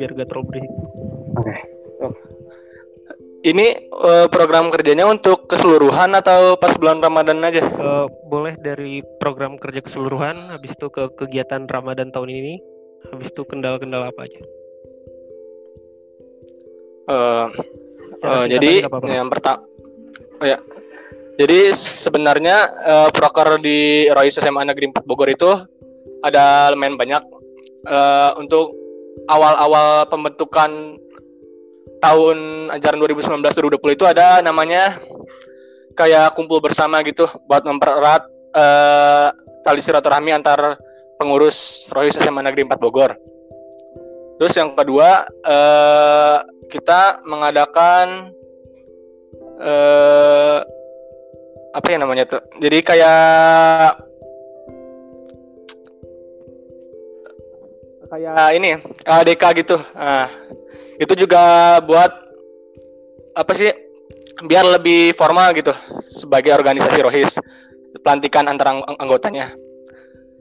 biar gak terlalu berisik. Oke. Ini eh, program kerjanya untuk keseluruhan atau pas bulan Ramadan aja? Eh, boleh dari program kerja keseluruhan, habis itu ke kegiatan Ramadan tahun ini, habis itu kendala-kendala apa aja? Eh, eh, singkat jadi nggak apa-apa. yang pertama, oh ya. Jadi sebenarnya eh, proker di Royce SMA Negeri 4 Bogor itu ada lumayan banyak Eh, untuk awal-awal pembentukan tahun ajaran 2019-2020 itu ada namanya kayak kumpul bersama gitu buat mempererat eh, tali silaturahmi antar pengurus Royce SMA Negeri 4 Bogor. Terus yang kedua eh, kita mengadakan eh apa ya namanya tuh? Jadi kayak kayak ini ADK gitu. Nah, itu juga buat apa sih? Biar lebih formal gitu sebagai organisasi Rohis. Pelantikan antara ang- anggotanya.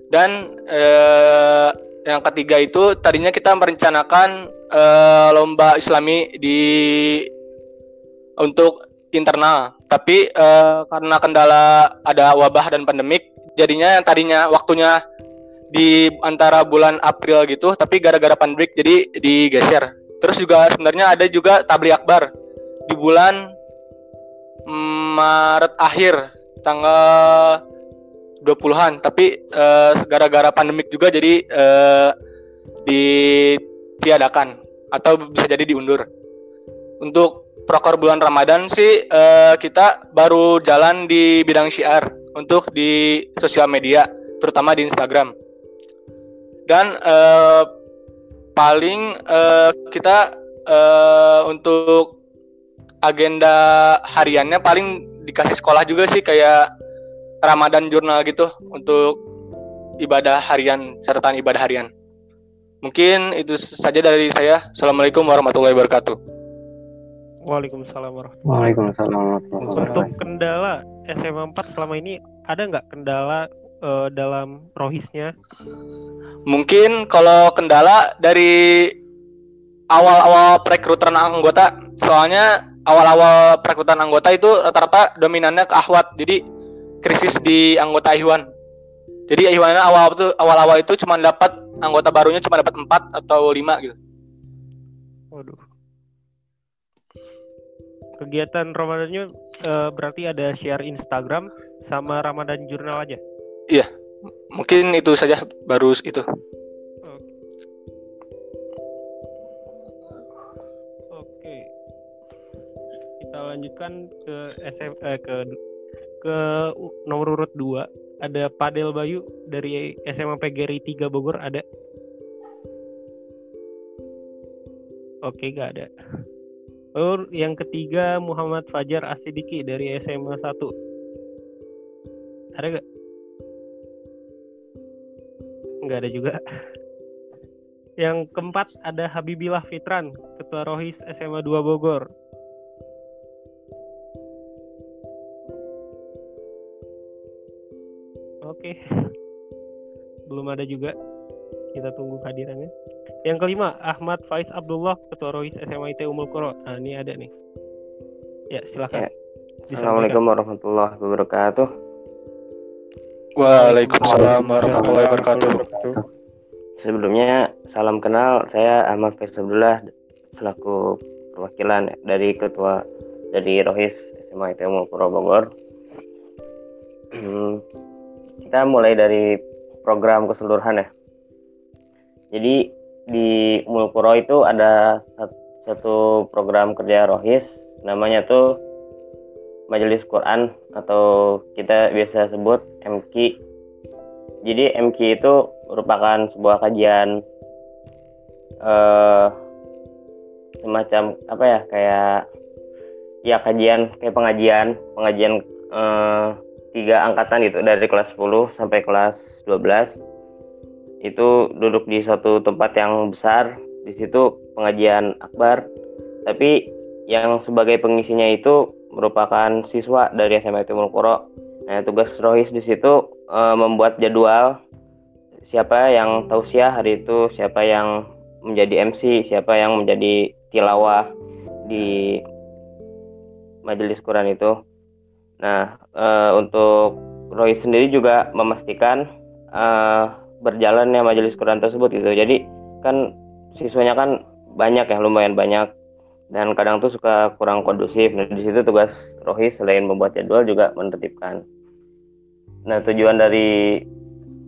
Dan eh, yang ketiga itu tadinya kita merencanakan eh, lomba Islami di untuk internal, tapi eh, karena kendala ada wabah dan pandemik, jadinya yang tadinya waktunya di antara bulan April gitu, tapi gara-gara pandemik jadi digeser. Terus juga sebenarnya ada juga tabli akbar di bulan Maret akhir tanggal 20-an, tapi eh, gara-gara pandemik juga jadi eh, ditiadakan atau bisa jadi diundur. Untuk proker bulan Ramadan sih eh, kita baru jalan di bidang syiar untuk di sosial media, terutama di Instagram. Dan eh, paling eh, kita eh, untuk agenda hariannya paling dikasih sekolah juga sih kayak Ramadan jurnal gitu untuk ibadah harian, catatan ibadah harian. Mungkin itu saja dari saya. Assalamualaikum warahmatullahi wabarakatuh. Waalaikumsalam warahmatullahi Waalaikumsalam warahmatullahi Untuk wabarakatuh. kendala SMA 4 selama ini ada nggak kendala eh, dalam rohisnya? Mungkin kalau kendala dari awal-awal perekrutan anggota, soalnya awal-awal perekrutan anggota itu rata-rata dominannya ke akhwat, jadi krisis di anggota Ikhwan. Jadi Ikhwannya awal itu awal-awal itu cuma dapat anggota barunya cuma dapat 4 atau 5 gitu. Waduh. Kegiatan Ramadannya eh, berarti ada share Instagram sama Ramadan Jurnal aja. Mungkin itu saja baru itu. Oke. Kita lanjutkan ke SM eh, ke ke nomor urut 2 ada Padel Bayu dari SMA PGRI 3 Bogor ada. Oke, gak ada. Oh, yang ketiga Muhammad Fajar Asidiki dari SMA 1. Ada gak? Nggak ada juga. Yang keempat ada Habibillah Fitran, Ketua Rohis SMA 2 Bogor. Oke. Belum ada juga. Kita tunggu kehadirannya. Yang kelima, Ahmad Faiz Abdullah, Ketua Rohis SMA IT Umul Qura. Nah, ini ada nih. Ya, silakan. Ya. Assalamualaikum warahmatullahi wabarakatuh. Waalaikumsalam warahmatullahi wabarakatuh. Sebelumnya salam kenal, saya Ahmad Faiz Abdullah selaku perwakilan dari ketua dari Rohis SMA ITM Pura Bogor. Hmm, Kita mulai dari program keseluruhan ya. Jadi di Mulpuro itu ada sat- satu program kerja Rohis namanya tuh Majelis Quran atau kita biasa sebut MQ. Jadi MQ itu merupakan sebuah kajian eh semacam apa ya kayak ya kajian kayak pengajian pengajian eh, tiga angkatan gitu dari kelas 10 sampai kelas 12 itu duduk di suatu tempat yang besar di situ pengajian akbar tapi yang sebagai pengisinya itu merupakan siswa dari SMA Timur Kuro. Nah, tugas Rohis di situ eh, membuat jadwal siapa yang tausiah hari itu siapa yang menjadi MC siapa yang menjadi tilawah di majelis Quran itu. Nah uh, untuk Roy sendiri juga memastikan uh, berjalannya majelis Quran tersebut gitu. Jadi kan siswanya kan banyak ya lumayan banyak dan kadang tuh suka kurang kondusif. Nah di situ tugas Rohis selain membuat jadwal juga menertibkan. Nah tujuan dari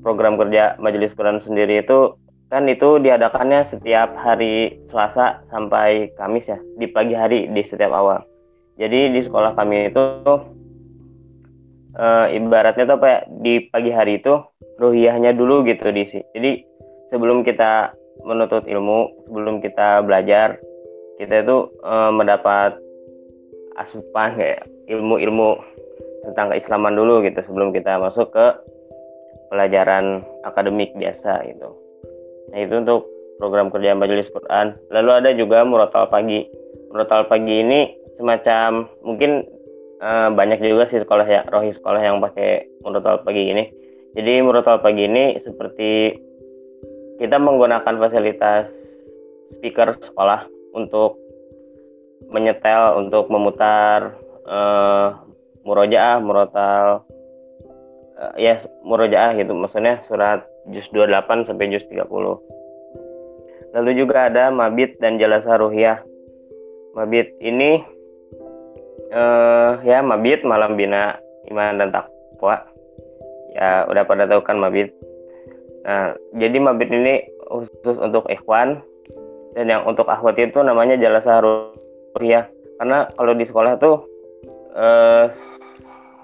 program kerja Majelis Quran sendiri itu kan itu diadakannya setiap hari Selasa sampai Kamis ya di pagi hari di setiap awal. Jadi di sekolah kami itu e, ibaratnya tuh apa ya di pagi hari itu ruhiyahnya dulu gitu di Jadi sebelum kita menuntut ilmu, sebelum kita belajar kita itu uh, mendapat asupan kayak ilmu-ilmu tentang keislaman dulu gitu sebelum kita masuk ke pelajaran akademik biasa gitu. Nah itu untuk program kerja majelis Quran. Lalu ada juga murotal pagi. Murotal pagi ini semacam mungkin uh, banyak juga sih sekolah ya rohi sekolah yang pakai murotal pagi ini. Jadi murotal pagi ini seperti kita menggunakan fasilitas speaker sekolah untuk menyetel untuk memutar uh, murojaah, murotal uh, ya murojaah gitu maksudnya surat juz 28 sampai juz 30. Lalu juga ada mabit dan jalasa ruhiyah. Mabit ini uh, ya mabit malam bina iman dan takwa. Ya udah pada tahu kan mabit. Nah, jadi mabit ini khusus untuk ikhwan dan yang untuk akhwat itu namanya jalasa ruhiyah karena kalau di sekolah tuh eh,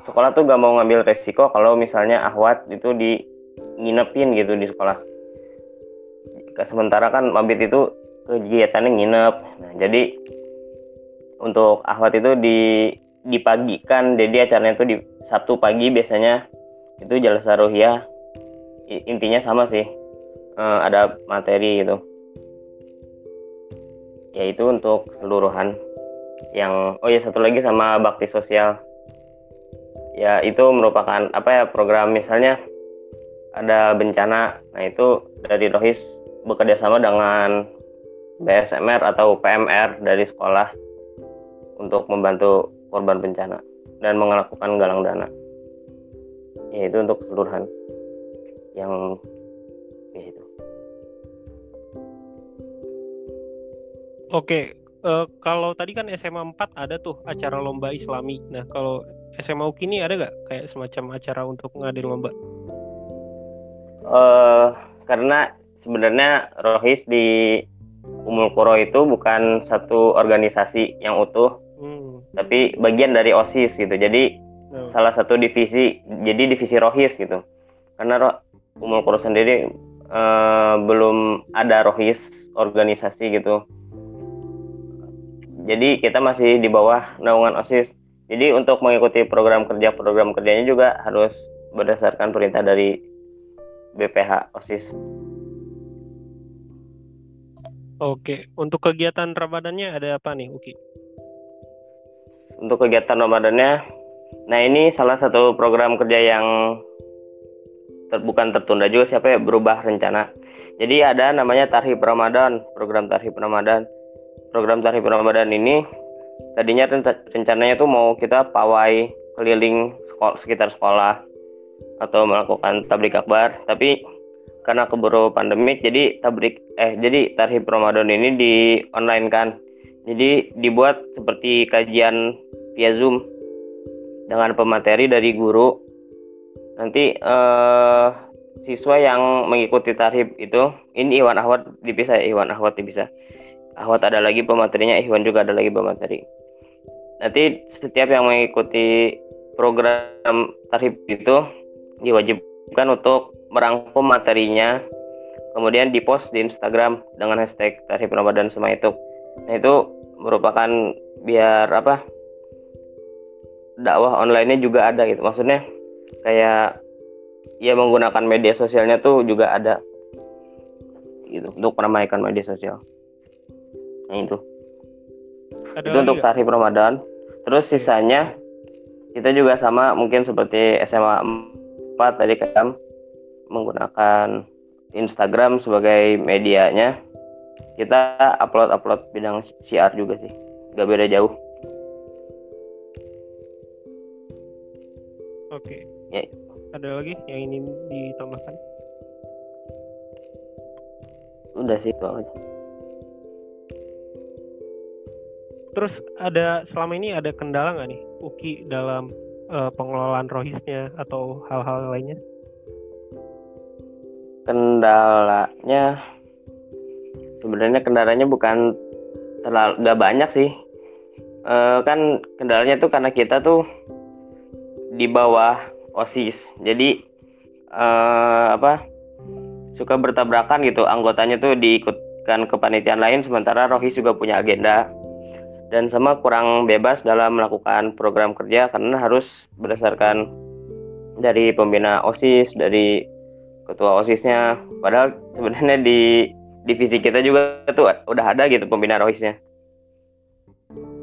sekolah tuh gak mau ngambil resiko kalau misalnya akhwat itu di nginepin gitu di sekolah. Sementara kan mabit itu kegiatannya nginep. Nah, jadi untuk akhwat itu di dipagikan. Jadi acaranya itu di Sabtu pagi biasanya itu jalasa ruhiyah intinya sama sih. Uh, ada materi gitu yaitu untuk keseluruhan yang oh ya satu lagi sama bakti sosial. Ya itu merupakan apa ya program misalnya ada bencana nah itu dari Rohis bekerja sama dengan BSMR atau PMR dari sekolah untuk membantu korban bencana dan melakukan galang dana yaitu untuk keseluruhan yang Oke, uh, kalau tadi kan SMA 4 ada tuh acara lomba Islami. Nah, kalau SMA UKI ini ada nggak kayak semacam acara untuk ngadain lomba? Uh, karena sebenarnya Rohis di Umul Kuro itu bukan satu organisasi yang utuh, hmm. tapi bagian dari OSIS gitu. Jadi hmm. salah satu divisi, jadi divisi Rohis gitu. Karena Roh, Umul Kuro sendiri uh, belum ada Rohis organisasi gitu jadi kita masih di bawah naungan OSIS. Jadi untuk mengikuti program kerja program kerjanya juga harus berdasarkan perintah dari BPH OSIS. Oke, untuk kegiatan Ramadannya ada apa nih, Uki? Untuk kegiatan Ramadannya, nah ini salah satu program kerja yang ter, bukan tertunda juga siapa ya berubah rencana. Jadi ada namanya Tarhib Ramadan, program Tarhib Ramadan program tarif Ramadan ini tadinya rencananya tuh mau kita pawai keliling sekolah, sekitar sekolah atau melakukan tablik akbar. Tapi karena keburu pandemik jadi tabrik eh jadi tarif Ramadan ini di online kan. Jadi dibuat seperti kajian via Zoom dengan pemateri dari guru. Nanti eh, siswa yang mengikuti tarif itu ini Iwan Ahwat dipisah Iwan Ahwat dipisah Ahwat ada lagi pematerinya, Ikhwan juga ada lagi pemateri. Nanti setiap yang mengikuti program tarif itu diwajibkan untuk merangkum materinya, kemudian dipost di Instagram dengan hashtag tarif Ramadan semua itu. Nah itu merupakan biar apa dakwah online-nya juga ada gitu. Maksudnya kayak ya menggunakan media sosialnya tuh juga ada gitu untuk meramaikan media sosial. Itu. Ada itu untuk tarif Ramadan. Terus sisanya kita juga sama mungkin seperti SMA 4 tadi kan menggunakan Instagram sebagai medianya kita upload upload bidang siar juga sih gak beda jauh Oke. Ya. Ada lagi yang ingin ditambahkan? udah sih itu aja Terus ada selama ini ada kendala nggak nih Uki dalam eh, pengelolaan rohisnya atau hal-hal lainnya? kendalanya sebenarnya kendalanya bukan terlalu nggak banyak sih. Eh, kan kendalanya tuh karena kita tuh di bawah osis. Jadi eh, apa suka bertabrakan gitu. Anggotanya tuh diikutkan kepanitiaan lain sementara rohis juga punya agenda dan sama kurang bebas dalam melakukan program kerja karena harus berdasarkan dari pembina osis dari ketua osisnya. Padahal sebenarnya di divisi kita juga tuh udah ada gitu pembina rohisnya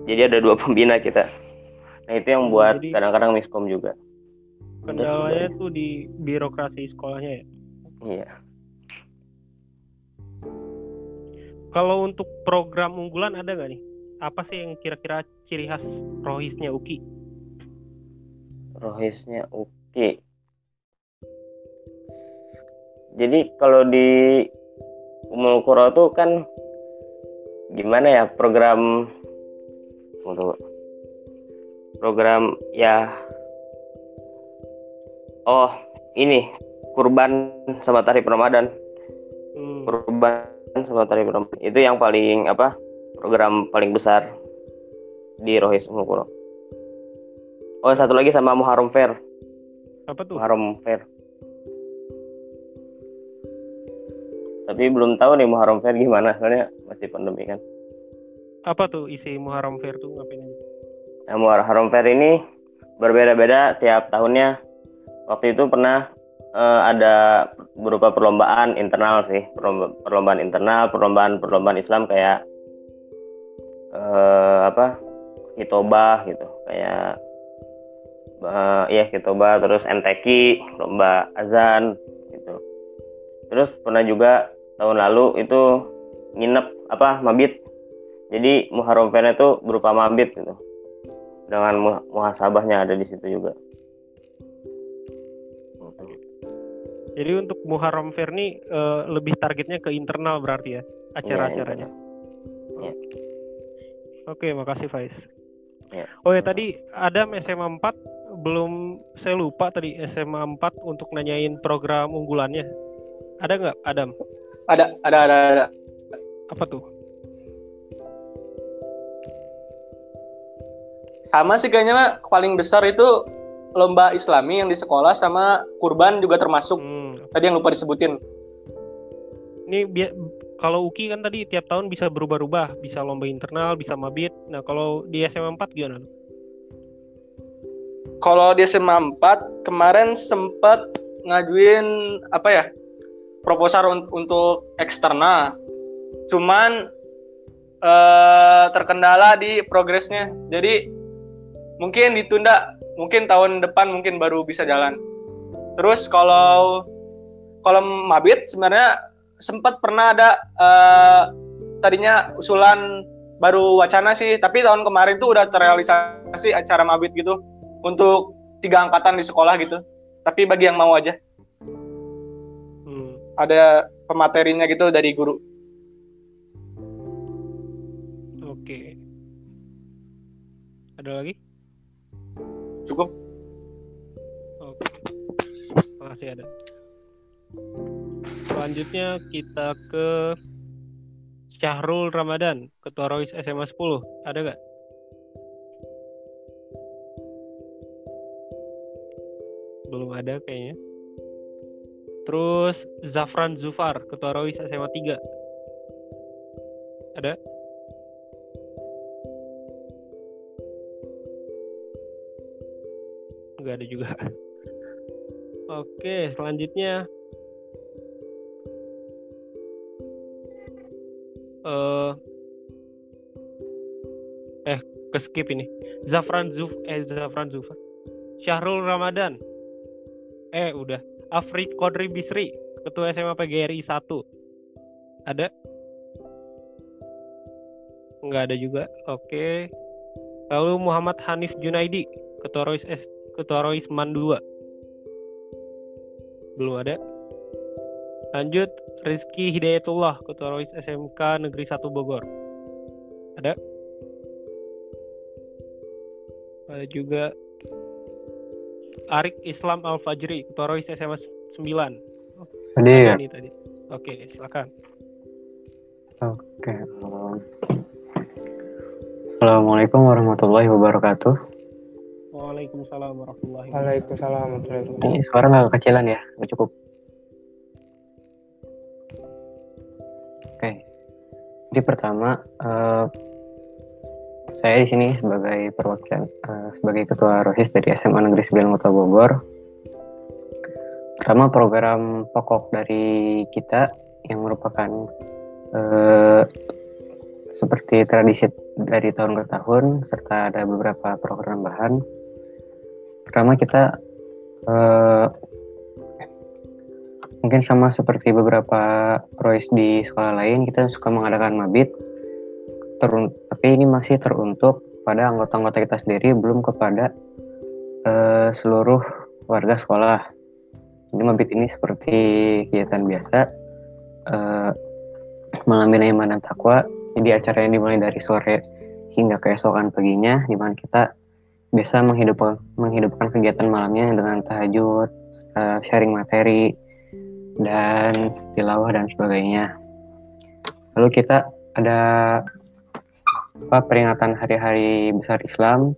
jadi ada dua pembina kita. Nah itu yang buat kadang-kadang miskom juga. Kendalanya tuh di birokrasi sekolahnya ya. iya. Kalau untuk program unggulan ada nggak nih? Apa sih yang kira-kira ciri khas rohisnya Uki? rohisnya oke jadi kalau di Umul Qura tuh kan gimana ya program untuk program ya oh ini kurban sama tarif Ramadan. Hmm, kurban sama tarif Ramadan. Itu yang paling apa program paling besar di Rohis Umul Qura oh satu lagi sama Muharram Fair apa tuh? Muharram Fair tapi belum tahu nih Muharram Fair gimana soalnya masih pandemi kan Apa tuh isi Muharram Fair tuh ngapain aja? Nah, Muharram Fair ini berbeda-beda tiap tahunnya. Waktu itu pernah eh, ada berupa perlombaan internal sih, perlomba- perlombaan internal, perlombaan-perlombaan Islam kayak eh, apa? Hitobah gitu, kayak eh, iya Hitobah, terus MTQ, lomba azan gitu. Terus pernah juga tahun lalu itu nginep apa mabit. Jadi Muharram Fair itu berupa mabit gitu dengan mu- muhasabahnya ada di situ juga. Jadi untuk Muharram Fair nih eh, lebih targetnya ke internal berarti ya acara-acaranya. Iya, Oke, makasih Faiz. Iya. Oh ya tadi Adam SMA 4 belum saya lupa tadi SMA 4 untuk nanyain program unggulannya. Ada nggak Adam? Ada, ada, ada, ada. Apa tuh? Sama sih kayaknya Mak. paling besar itu lomba Islami yang di sekolah sama kurban juga termasuk. Hmm, Tadi yang lupa disebutin. Ini bi- kalau UKI kan tadi tiap tahun bisa berubah-ubah, bisa lomba internal, bisa mabit. Nah, kalau di SMA 4 gimana? Kalau di SMA 4 kemarin sempat ngajuin apa ya? proposal un- untuk eksternal. Cuman eh, terkendala di progresnya. Jadi mungkin ditunda, mungkin tahun depan mungkin baru bisa jalan. Terus kalau kalau mabit sebenarnya sempat pernah ada eh, tadinya usulan baru wacana sih, tapi tahun kemarin tuh udah terrealisasi acara mabit gitu untuk tiga angkatan di sekolah gitu. Tapi bagi yang mau aja, Hmm. ada pematerinya gitu dari guru. Oke. Ada lagi? Cukup. Oke. Makasih ada. Selanjutnya kita ke Syahrul Ramadan, Ketua Rois SMA 10. Ada nggak? Belum ada kayaknya. Terus Zafran Zufar, Ketua Rois SMA 3. Ada? Nggak ada juga. Oke, selanjutnya eh ke skip ini. Zafran Zuf eh Zafran Zufar. Syahrul Ramadan. Eh udah. Afrik Kodri Bisri, Ketua SMA PGRI 1. Ada? Nggak ada juga. Oke. Lalu Muhammad Hanif Junaidi, Ketua Rois S, Ketua Rois Man 2. Belum ada. Lanjut Rizky Hidayatullah, Ketua Rois SMK Negeri 1 Bogor. Ada? Ada juga Arik Islam Al Fajri, Ketua Rois SMA 9. Tadi ya. Ini tadi. Oke, silakan. Oke. Assalamualaikum warahmatullahi wabarakatuh. Waalaikumsalam warahmatullahi wabarakatuh. Waalaikumsalam warahmatullahi wabarakatuh. Ini suara nggak kecilan ya? Nggak cukup. Jadi pertama, eh, saya di sini sebagai perwakilan, eh, sebagai ketua rohis dari SMA Negeri 9 Kota Bogor. Pertama program pokok dari kita yang merupakan eh, seperti tradisi dari tahun ke tahun serta ada beberapa program tambahan. Pertama kita eh, mungkin sama seperti beberapa proyek di sekolah lain kita suka mengadakan mabit terun tapi ini masih teruntuk pada anggota-anggota kita sendiri belum kepada eh, seluruh warga sekolah. Jadi mabit ini seperti kegiatan biasa eh, malam iman dan takwa jadi acaranya dimulai dari sore hingga keesokan paginya, di mana kita biasa menghidupkan, menghidupkan kegiatan malamnya dengan tahajud, uh, sharing materi, dan tilawah dan sebagainya. Lalu kita ada apa peringatan hari-hari besar Islam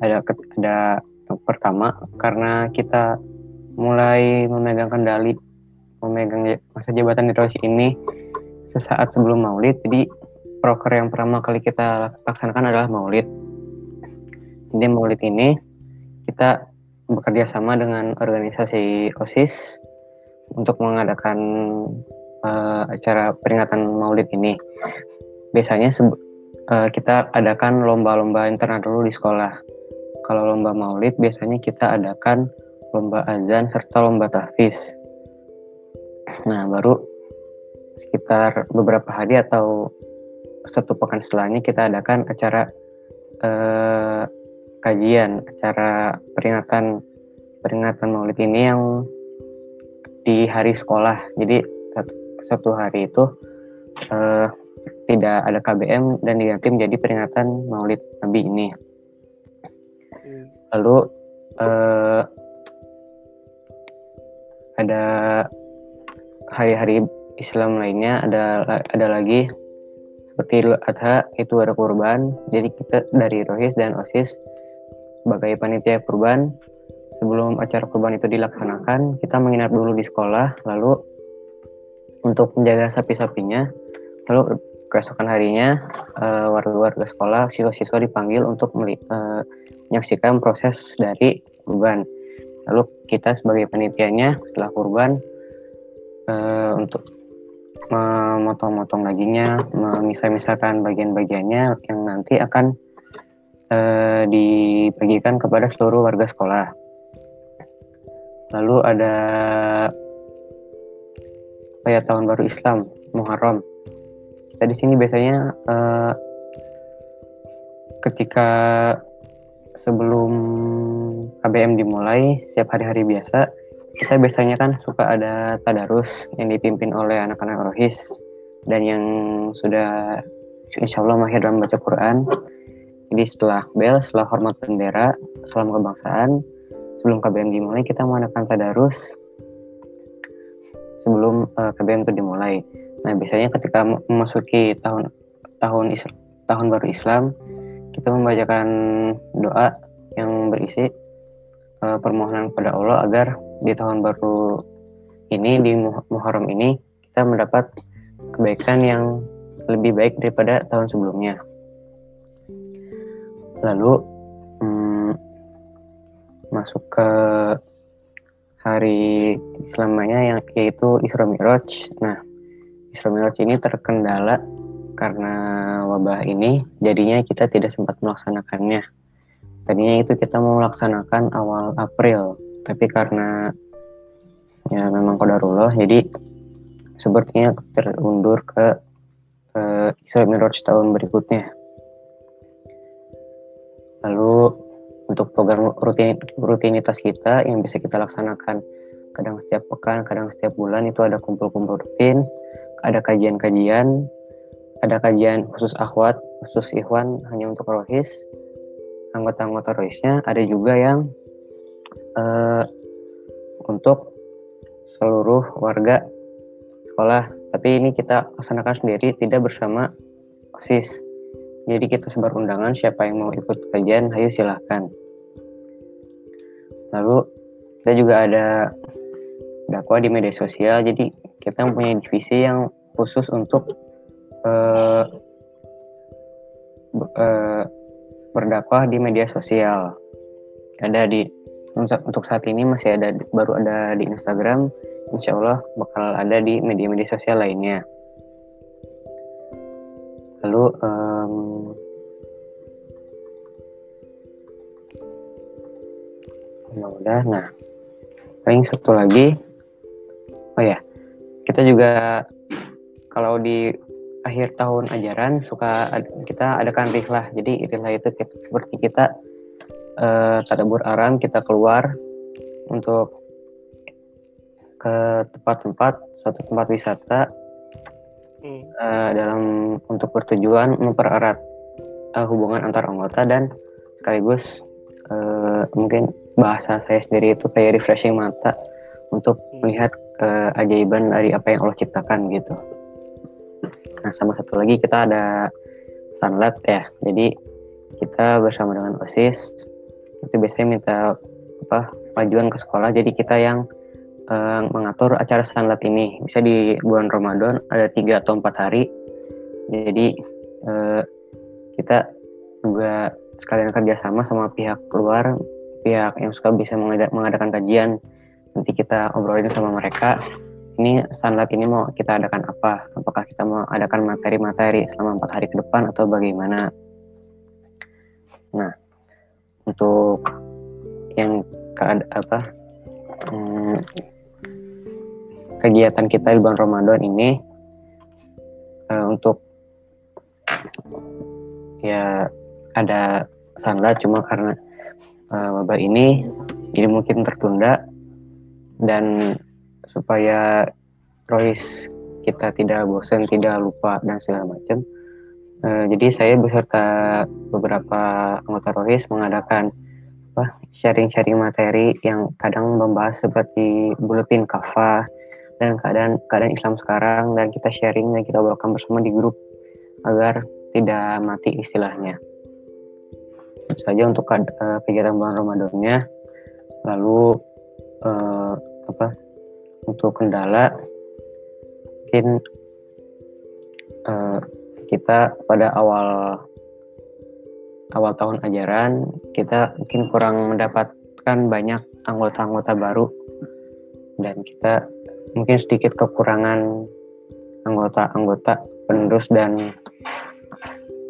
ada ada pertama karena kita mulai memegang kendali memegang masa jabatan di Rosi ini sesaat sebelum Maulid jadi proker yang pertama kali kita laksanakan adalah maulid. Jadi maulid ini kita bekerja sama dengan organisasi OSIS untuk mengadakan uh, acara peringatan maulid ini. Biasanya uh, kita adakan lomba-lomba internal dulu di sekolah. Kalau lomba maulid biasanya kita adakan lomba azan serta lomba tahfiz. Nah, baru sekitar beberapa hari atau satu pekan setelahnya kita adakan acara eh, kajian, acara peringatan peringatan Maulid ini yang di hari sekolah. Jadi satu, satu hari itu eh, tidak ada KBM dan diganti menjadi peringatan Maulid Nabi ini. Lalu eh, ada hari-hari Islam lainnya ada ada lagi seperti Idul Adha itu ada kurban. Jadi kita dari Rohis dan OSIS sebagai panitia kurban sebelum acara kurban itu dilaksanakan, kita menginap dulu di sekolah lalu untuk menjaga sapi-sapinya. Lalu keesokan harinya uh, warga-warga sekolah, siswa-siswa dipanggil untuk uh, menyaksikan proses dari kurban. Lalu kita sebagai panitianya setelah kurban uh, untuk memotong-motong dagingnya, memisah-misahkan bagian-bagiannya yang nanti akan dibagikan kepada seluruh warga sekolah. Lalu ada apa ya tahun baru Islam Muharram. Kita di sini biasanya uh, ketika sebelum KBM dimulai setiap hari-hari biasa kita biasanya kan suka ada tadarus yang dipimpin oleh anak-anak rohis dan yang sudah insya Allah mahir dalam baca Quran. Jadi setelah bel, setelah hormat bendera, salam kebangsaan, sebelum KBM dimulai kita mengadakan tadarus sebelum uh, eh, KBM itu dimulai. Nah biasanya ketika memasuki tahun tahun tahun baru Islam kita membacakan doa yang berisi uh, permohonan kepada Allah agar di tahun baru ini di Muharram ini kita mendapat kebaikan yang lebih baik daripada tahun sebelumnya. Lalu masuk ke hari Islamnya yang yaitu Isra Mi'raj. Nah, Isra Mi'raj ini terkendala karena wabah ini, jadinya kita tidak sempat melaksanakannya. Tadinya itu kita mau melaksanakan awal April, tapi karena ya memang kodarullah jadi sepertinya terundur ke uh, Isra Miraj tahun berikutnya lalu untuk program rutin rutinitas kita yang bisa kita laksanakan kadang setiap pekan, kadang setiap bulan itu ada kumpul-kumpul rutin, ada kajian-kajian, ada kajian khusus akhwat, khusus ikhwan hanya untuk rohis, anggota-anggota rohisnya, ada juga yang uh, untuk seluruh warga sekolah. Tapi ini kita laksanakan sendiri, tidak bersama OSIS. Jadi kita sebar undangan, siapa yang mau ikut kajian, ayo silahkan. Lalu kita juga ada dakwah di media sosial jadi kita mempunyai divisi yang khusus untuk uh, berdakwah di media sosial ada di untuk saat ini masih ada baru ada di Instagram Insya Allah bakal ada di media-media sosial lainnya lalu um, ya udah nah paling satu lagi oh ya kita juga kalau di akhir tahun ajaran suka kita adakan rihlah. Jadi rihlah itu kita, seperti kita uh, tadabur aram kita keluar untuk ke tempat-tempat suatu tempat wisata hmm. uh, dalam untuk bertujuan mempererat uh, hubungan antar anggota dan sekaligus uh, mungkin bahasa saya sendiri itu kayak refreshing mata untuk hmm. melihat keajaiban dari apa yang Allah ciptakan gitu. Nah sama satu lagi kita ada sunlight ya. Jadi kita bersama dengan OSIS itu biasanya minta apa majuan ke sekolah. Jadi kita yang uh, mengatur acara sunlight ini. Bisa di bulan Ramadan ada tiga atau empat hari. Jadi uh, kita juga sekalian kerjasama sama pihak luar, pihak yang suka bisa mengadakan kajian nanti kita obrolin sama mereka ini standar ini mau kita adakan apa apakah kita mau adakan materi-materi selama empat hari ke depan atau bagaimana nah untuk yang keada apa hmm, kegiatan kita di bulan Ramadan ini uh, untuk ya ada standar cuma karena uh, wabah ini ini mungkin tertunda dan supaya Royce kita tidak bosan, tidak lupa dan segala macam. Uh, jadi saya beserta beberapa anggota Royce mengadakan sharing-sharing materi yang kadang membahas seperti buletin kafa dan keadaan keadaan Islam sekarang dan kita sharing dan kita bawakan bersama di grup agar tidak mati istilahnya. Itu saja untuk uh, kegiatan bulan Ramadannya. Lalu uh, apa untuk kendala mungkin uh, kita pada awal awal tahun ajaran kita mungkin kurang mendapatkan banyak anggota-anggota baru dan kita mungkin sedikit kekurangan anggota-anggota penerus dan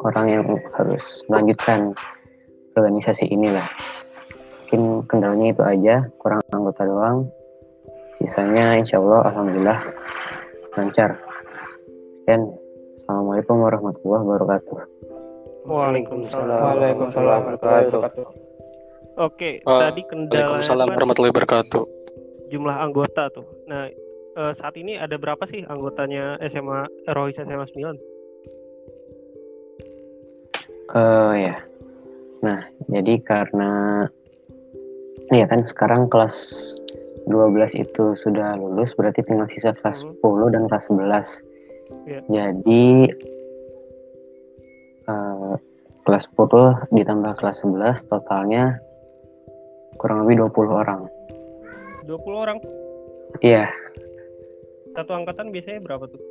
orang yang harus melanjutkan organisasi inilah. Mungkin kendalanya itu aja kurang anggota doang. Sisanya insya Allah alhamdulillah lancar. Dan assalamualaikum warahmatullahi wabarakatuh. Waalaikumsalam. Waalaikumsalam warahmatullahi wabarakatuh. Oke, tadi kendala Waalaikumsalam warahmatullahi wabarakatuh. Jumlah anggota tuh. Nah, eh, saat ini ada berapa sih anggotanya SMA Rohis SMA 9? Uh, ya. Nah, jadi karena ya kan sekarang kelas 12 itu sudah lulus berarti tinggal sisa kelas hmm. 10 dan kelas 11 yeah. jadi uh, kelas 10 ditambah kelas 11 totalnya kurang lebih 20 orang 20 orang? iya satu angkatan biasanya berapa tuh?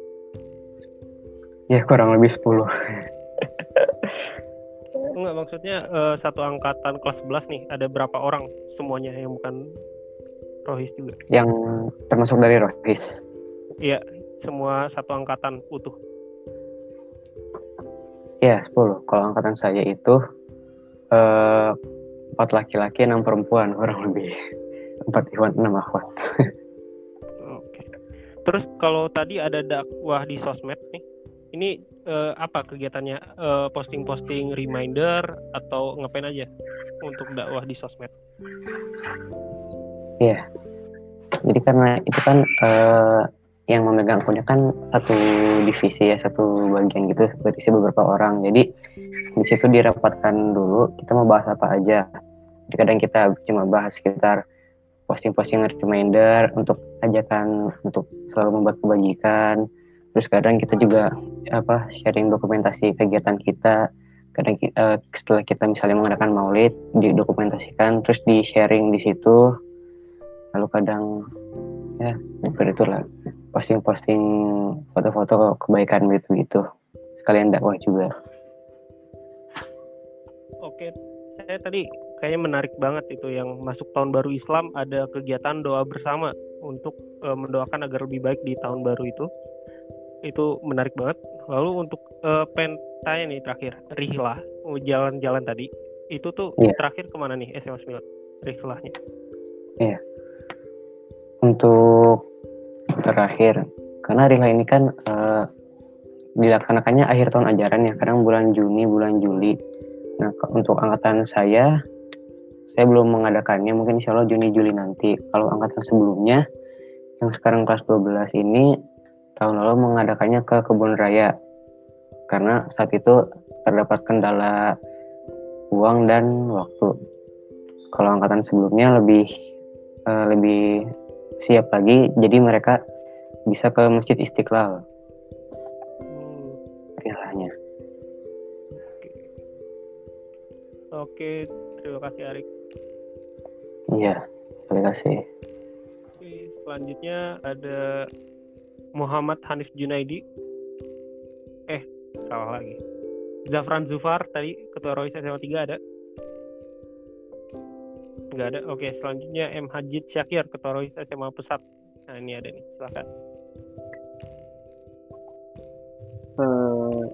ya kurang lebih 10 Enggak maksudnya uh, satu angkatan kelas 11 nih ada berapa orang semuanya yang bukan Rohis juga? Yang termasuk dari Rohis. Iya, semua satu angkatan utuh. Iya, 10. Kalau angkatan saya itu uh, empat laki-laki, enam perempuan, orang lebih. Empat ikhwan, enam akhwat. terus kalau tadi ada dakwah di sosmed nih ini uh, apa kegiatannya uh, posting-posting reminder atau ngapain aja untuk dakwah di sosmed Iya. Jadi karena itu kan uh, yang memegang akunnya kan satu divisi ya, satu bagian gitu berisi beberapa orang. Jadi di situ dirapatkan dulu kita mau bahas apa aja. Jadi kadang kita cuma bahas sekitar posting-posting reminder untuk ajakan untuk selalu membuat kebajikan. Terus kadang kita juga apa sharing dokumentasi kegiatan kita. Kadang uh, setelah kita misalnya mengadakan maulid didokumentasikan terus di sharing di situ lalu kadang ya seperti itulah posting-posting foto-foto kebaikan gitu gitu sekalian dakwah juga oke saya tadi kayaknya menarik banget itu yang masuk tahun baru Islam ada kegiatan doa bersama untuk e, mendoakan agar lebih baik di tahun baru itu. Itu menarik banget. Lalu untuk e, pentanya nih terakhir rihlah jalan-jalan tadi. Itu tuh yeah. terakhir ke mana nih SMA 9 rihlahnya. Iya. Yeah untuk terakhir karena Rila ini kan uh, dilaksanakannya akhir tahun ajaran ya kadang bulan Juni bulan Juli. Nah untuk angkatan saya saya belum mengadakannya. Mungkin insya Allah Juni Juli nanti. Kalau angkatan sebelumnya yang sekarang kelas 12 ini tahun lalu mengadakannya ke kebun raya. Karena saat itu terdapat kendala uang dan waktu. Kalau angkatan sebelumnya lebih uh, lebih siap lagi jadi mereka bisa ke masjid istiqlal. Hmm. oke. oke terima kasih Arik. Iya terima kasih. Oke, selanjutnya ada Muhammad Hanif Junaidi. Eh salah lagi. Zafran Zufar tadi ketua Rois SMA 3 ada? Nggak ada. Oke selanjutnya M. Hajid Syakir ketua Rois SMA Pusat. Nah ini ada nih silakan. Uh,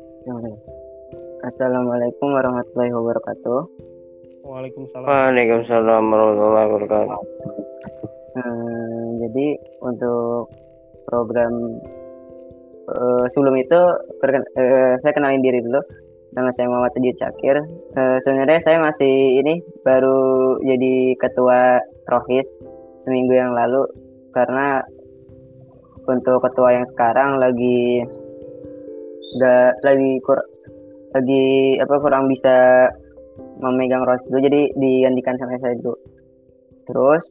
Assalamualaikum warahmatullahi wabarakatuh Waalaikumsalam. Waalaikumsalam warahmatullahi wabarakatuh. Uh, jadi untuk program uh, sebelum itu uh, saya kenalin diri dulu. Nama saya Muhammad Tajid Syakir. Uh, sebenarnya saya masih ini baru jadi ketua Rohis seminggu yang lalu. Karena untuk ketua yang sekarang lagi nggak lagi kur lagi apa kurang bisa memegang rohis dulu jadi digantikan sama saya dulu. Terus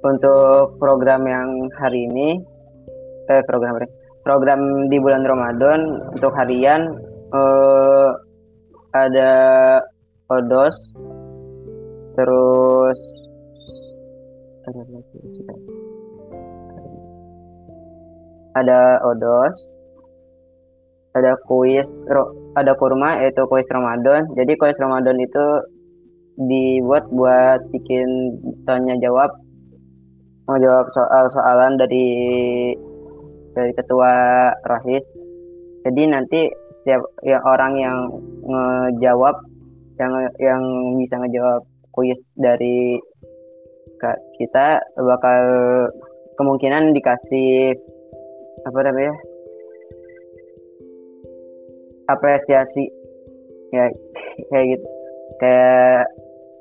untuk program yang hari ini eh program program di bulan Ramadan untuk harian uh, ada odos terus ada odos ada kuis ada kurma yaitu kuis Ramadan. Jadi kuis Ramadan itu dibuat buat bikin tanya jawab mau jawab soal-soalan dari dari ketua Rahis. Jadi nanti setiap ya orang yang ngejawab yang yang bisa ngejawab kuis dari kita bakal kemungkinan dikasih apa namanya apresiasi. Ya kayak gitu. Kayak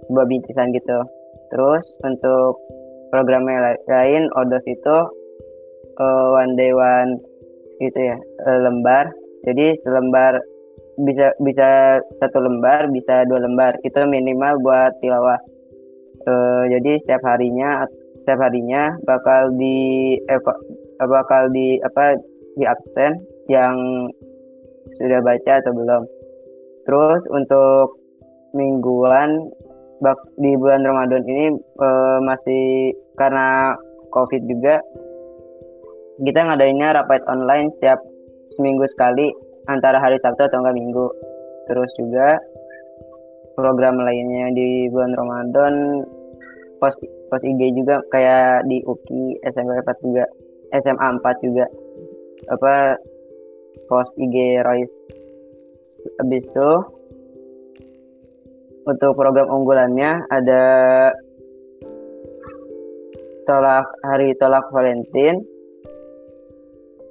sebuah bintisan gitu. Terus untuk programnya lain odos itu uh, one day one itu ya eh, lembar. Jadi selembar bisa bisa satu lembar bisa dua lembar. Itu minimal buat tilawah. E, jadi setiap harinya setiap harinya bakal di eh, bakal di apa di absen yang sudah baca atau belum terus untuk mingguan bak di bulan Ramadan ini e, masih karena covid juga kita ngadainnya rapat online setiap seminggu sekali antara hari Sabtu atau enggak Minggu. Terus juga program lainnya di bulan Ramadan post post IG juga kayak di UKI SMA 4 juga SMA 4 juga apa post IG Royce. Habis itu untuk program unggulannya ada tolak hari tolak Valentine.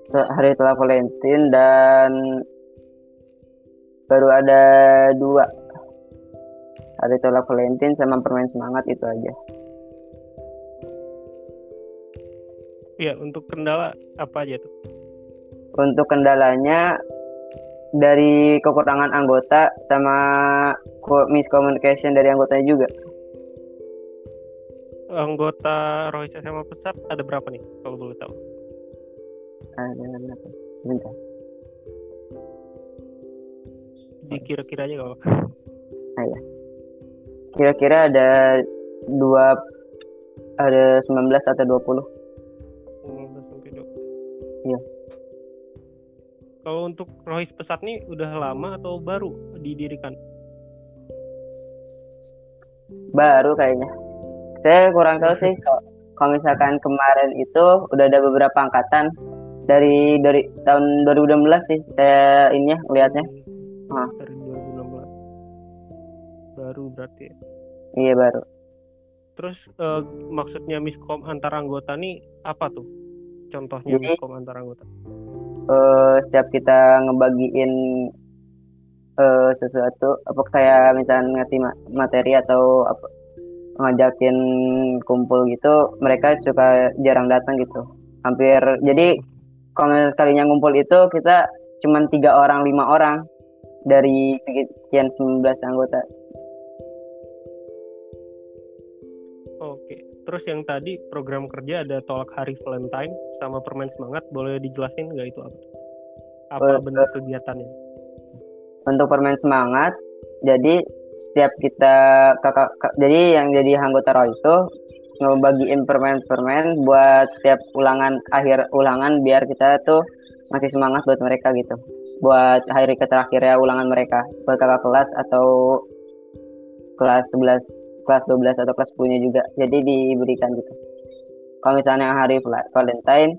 Hari telah Valentine dan baru ada dua. Hari telah Valentine sama permain semangat itu aja. Iya, untuk kendala apa aja tuh? Untuk kendalanya dari kekurangan anggota sama miscommunication dari anggotanya juga Anggota Royce SMA Pesat ada berapa nih kalau boleh tahu? ada apa? sebentar Dikira-kira aja kalau kira-kira ada dua ada 19 atau 20 19 sampai 20. Iya. Kalau untuk Royce Pesat nih udah lama atau baru didirikan? baru kayaknya saya kurang tahu sih kalau, kalau misalkan kemarin itu udah ada beberapa angkatan dari dari tahun 2016 sih saya ininya lihatnya Ah. Dari 2016. Baru berarti ya. iya baru Terus eh, maksudnya miskom antar anggota nih apa tuh? Contohnya Jadi- miskom antar anggota. Eh setiap kita ngebagiin eh sesuatu apa kayak misalnya ngasih ma- materi atau apa ngajakin kumpul gitu mereka suka jarang datang gitu. Hampir jadi kalau sekalinya ngumpul itu kita cuman tiga orang lima orang dari sekian 19 anggota Oke. Terus yang tadi program kerja ada tolak hari Valentine sama permen semangat, boleh dijelasin nggak itu apa? Apa Boleh. bentuk kegiatannya? untuk permen semangat jadi setiap kita kakak kak- jadi yang jadi anggota Royce tuh ngebagiin permen-permen buat setiap ulangan akhir ulangan biar kita tuh masih semangat buat mereka gitu buat hari ke terakhirnya ulangan mereka buat kakak kelas atau kelas 11 kelas 12 atau kelas 10 nya juga jadi diberikan gitu kalau misalnya hari Val- Valentine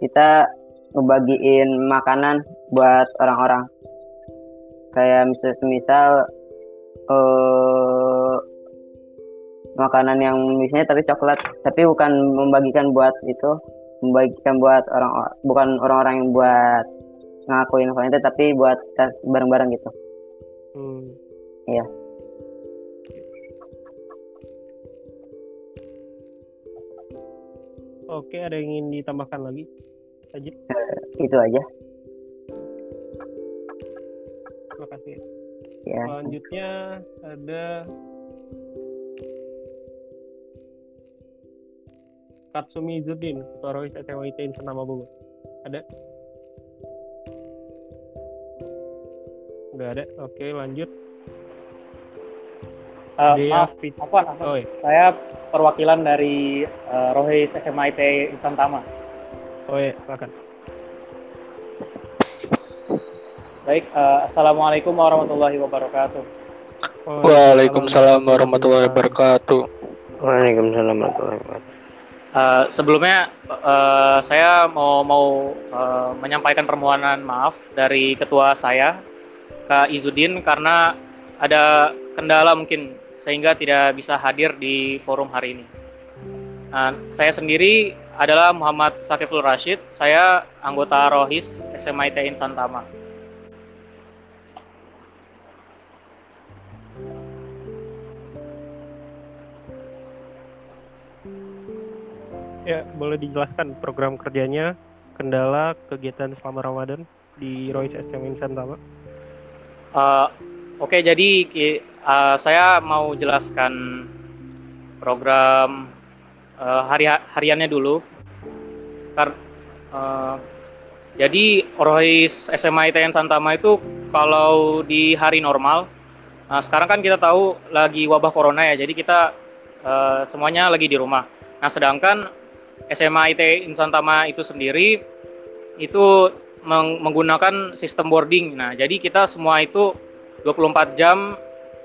kita ngebagiin makanan buat orang-orang kayak misal semisal eh makanan yang misalnya tapi coklat tapi bukan membagikan buat itu membagikan buat orang bukan orang-orang yang buat ngakuin Valentine tapi buat bareng-bareng gitu Hmm. Iya. Oke, ada yang ingin ditambahkan lagi? Aja. itu aja Terima kasih. ya Selanjutnya ada Katsumi Zudin, Ketua Rois SMA IT Insan Nama Bogor. Ada? Nggak ada. Oke, lanjut. Eh, Dea maaf, Afwan, Afwan. Oh, iya. saya perwakilan dari eh, Rohis SMA IT Insan Tama. Oh iya, silakan. Baik, eh, Assalamualaikum warahmatullahi wabarakatuh. Waalaikumsalam warahmatullahi wabarakatuh. Waalaikumsalam warahmatullahi wabarakatuh. Eh, sebelumnya eh, saya mau mau eh, menyampaikan permohonan maaf dari ketua saya Kak Izudin karena ada kendala mungkin sehingga tidak bisa hadir di forum hari ini. Nah, saya sendiri adalah Muhammad Sakiful Rashid. Saya anggota Rohis SMA IT Insan Tama. Ya, boleh dijelaskan program kerjanya, kendala, kegiatan selama Ramadan di Rois SMA Insan Tama? Eh, Oke, jadi eh, saya mau jelaskan program eh, hari hariannya dulu. Kar- eh, jadi Rohis SMA ITN Santama itu kalau di hari normal, nah sekarang kan kita tahu lagi wabah corona ya, jadi kita eh, semuanya lagi di rumah. Nah, sedangkan SMA IT Insantama itu sendiri itu meng- menggunakan sistem boarding. Nah, jadi kita semua itu 24 jam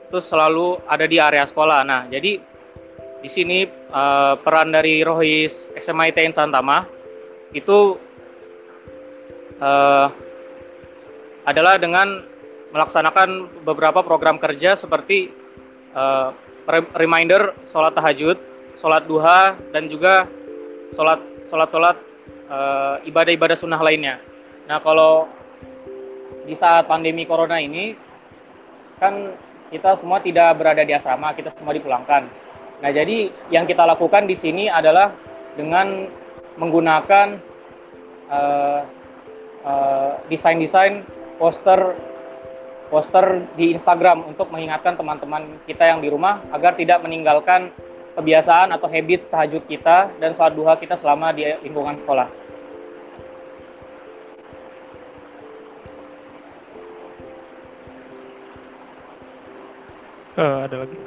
itu selalu ada di area sekolah. Nah, jadi di sini eh, peran dari Rohis SMA IT Insantama itu eh, adalah dengan melaksanakan beberapa program kerja seperti re- reminder sholat tahajud, sholat duha, dan juga sholat sholat sholat eh, ibadah-ibadah sunnah lainnya. Nah kalau di saat pandemi corona ini kan kita semua tidak berada di asrama, kita semua dipulangkan. Nah jadi yang kita lakukan di sini adalah dengan menggunakan uh, uh, desain-desain poster poster di Instagram untuk mengingatkan teman-teman kita yang di rumah agar tidak meninggalkan kebiasaan atau habits tahajud kita dan sholat duha kita selama di lingkungan sekolah. Uh, ada lagi.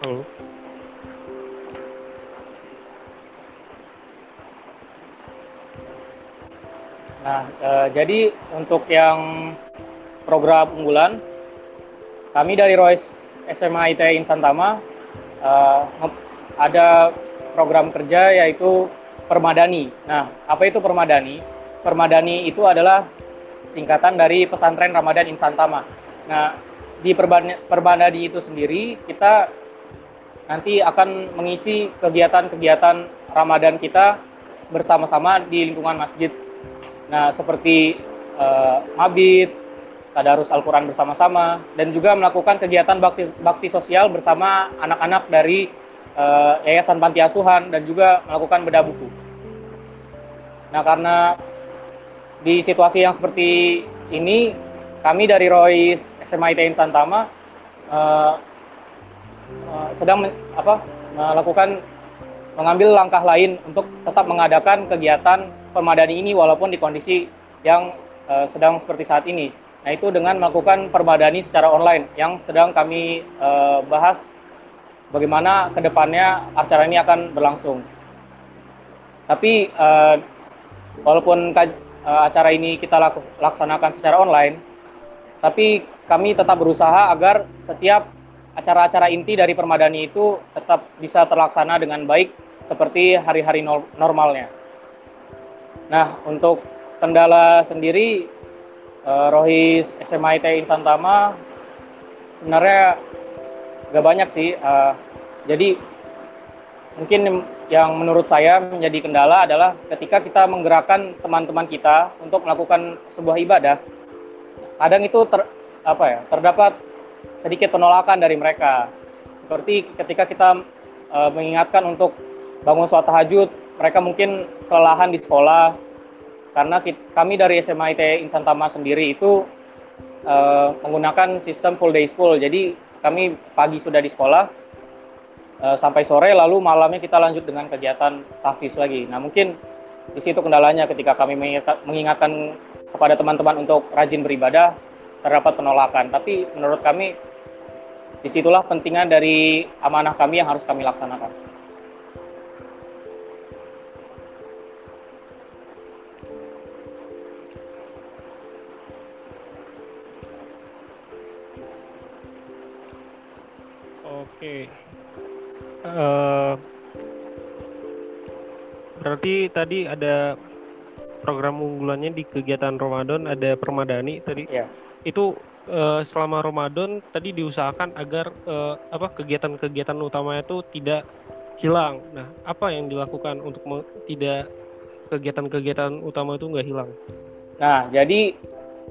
Halo. Nah, eh, jadi untuk yang program unggulan, kami dari Royce SMA IT Insan Tama eh, ada program kerja yaitu Permadani. Nah, apa itu Permadani? Permadani itu adalah singkatan dari Pesantren Ramadan Insan Tama. Nah, di Permadani itu sendiri kita nanti akan mengisi kegiatan-kegiatan Ramadan kita bersama-sama di lingkungan masjid Nah, seperti uh, mabit, tadarus Al-Quran bersama-sama, dan juga melakukan kegiatan bakti, bakti sosial bersama anak-anak dari uh, Yayasan Panti Asuhan dan juga melakukan bedah buku. Nah, karena di situasi yang seperti ini, kami dari Royce SMA ITN Santama uh, uh, sedang men, apa, melakukan mengambil langkah lain untuk tetap mengadakan kegiatan permadani ini walaupun di kondisi yang uh, sedang seperti saat ini. Nah itu dengan melakukan permadani secara online yang sedang kami uh, bahas bagaimana ke depannya acara ini akan berlangsung. Tapi uh, walaupun uh, acara ini kita laksanakan secara online, tapi kami tetap berusaha agar setiap acara-acara inti dari permadani itu tetap bisa terlaksana dengan baik seperti hari-hari normalnya. Nah, untuk kendala sendiri uh, Rohis SMA IT Insan Tama sebenarnya gak banyak sih. Uh, jadi mungkin yang menurut saya menjadi kendala adalah ketika kita menggerakkan teman-teman kita untuk melakukan sebuah ibadah, kadang itu ter, apa ya terdapat sedikit penolakan dari mereka. Seperti ketika kita uh, mengingatkan untuk bangun sholat tahajud, mereka mungkin kelelahan di sekolah karena kami dari SMA IT Insan Tama sendiri itu uh, menggunakan sistem full day school. Jadi kami pagi sudah di sekolah uh, sampai sore lalu malamnya kita lanjut dengan kegiatan tahfiz lagi. Nah, mungkin di situ kendalanya ketika kami mengingatkan kepada teman-teman untuk rajin beribadah terdapat penolakan. Tapi menurut kami di situlah pentingan dari amanah kami yang harus kami laksanakan. Oke. Uh, berarti tadi ada program unggulannya di kegiatan Ramadan ada permadani tadi. Ya. Itu uh, selama Ramadan tadi diusahakan agar uh, apa kegiatan-kegiatan utama itu tidak hilang. Nah, apa yang dilakukan untuk tidak kegiatan-kegiatan utama itu nggak hilang? Nah, jadi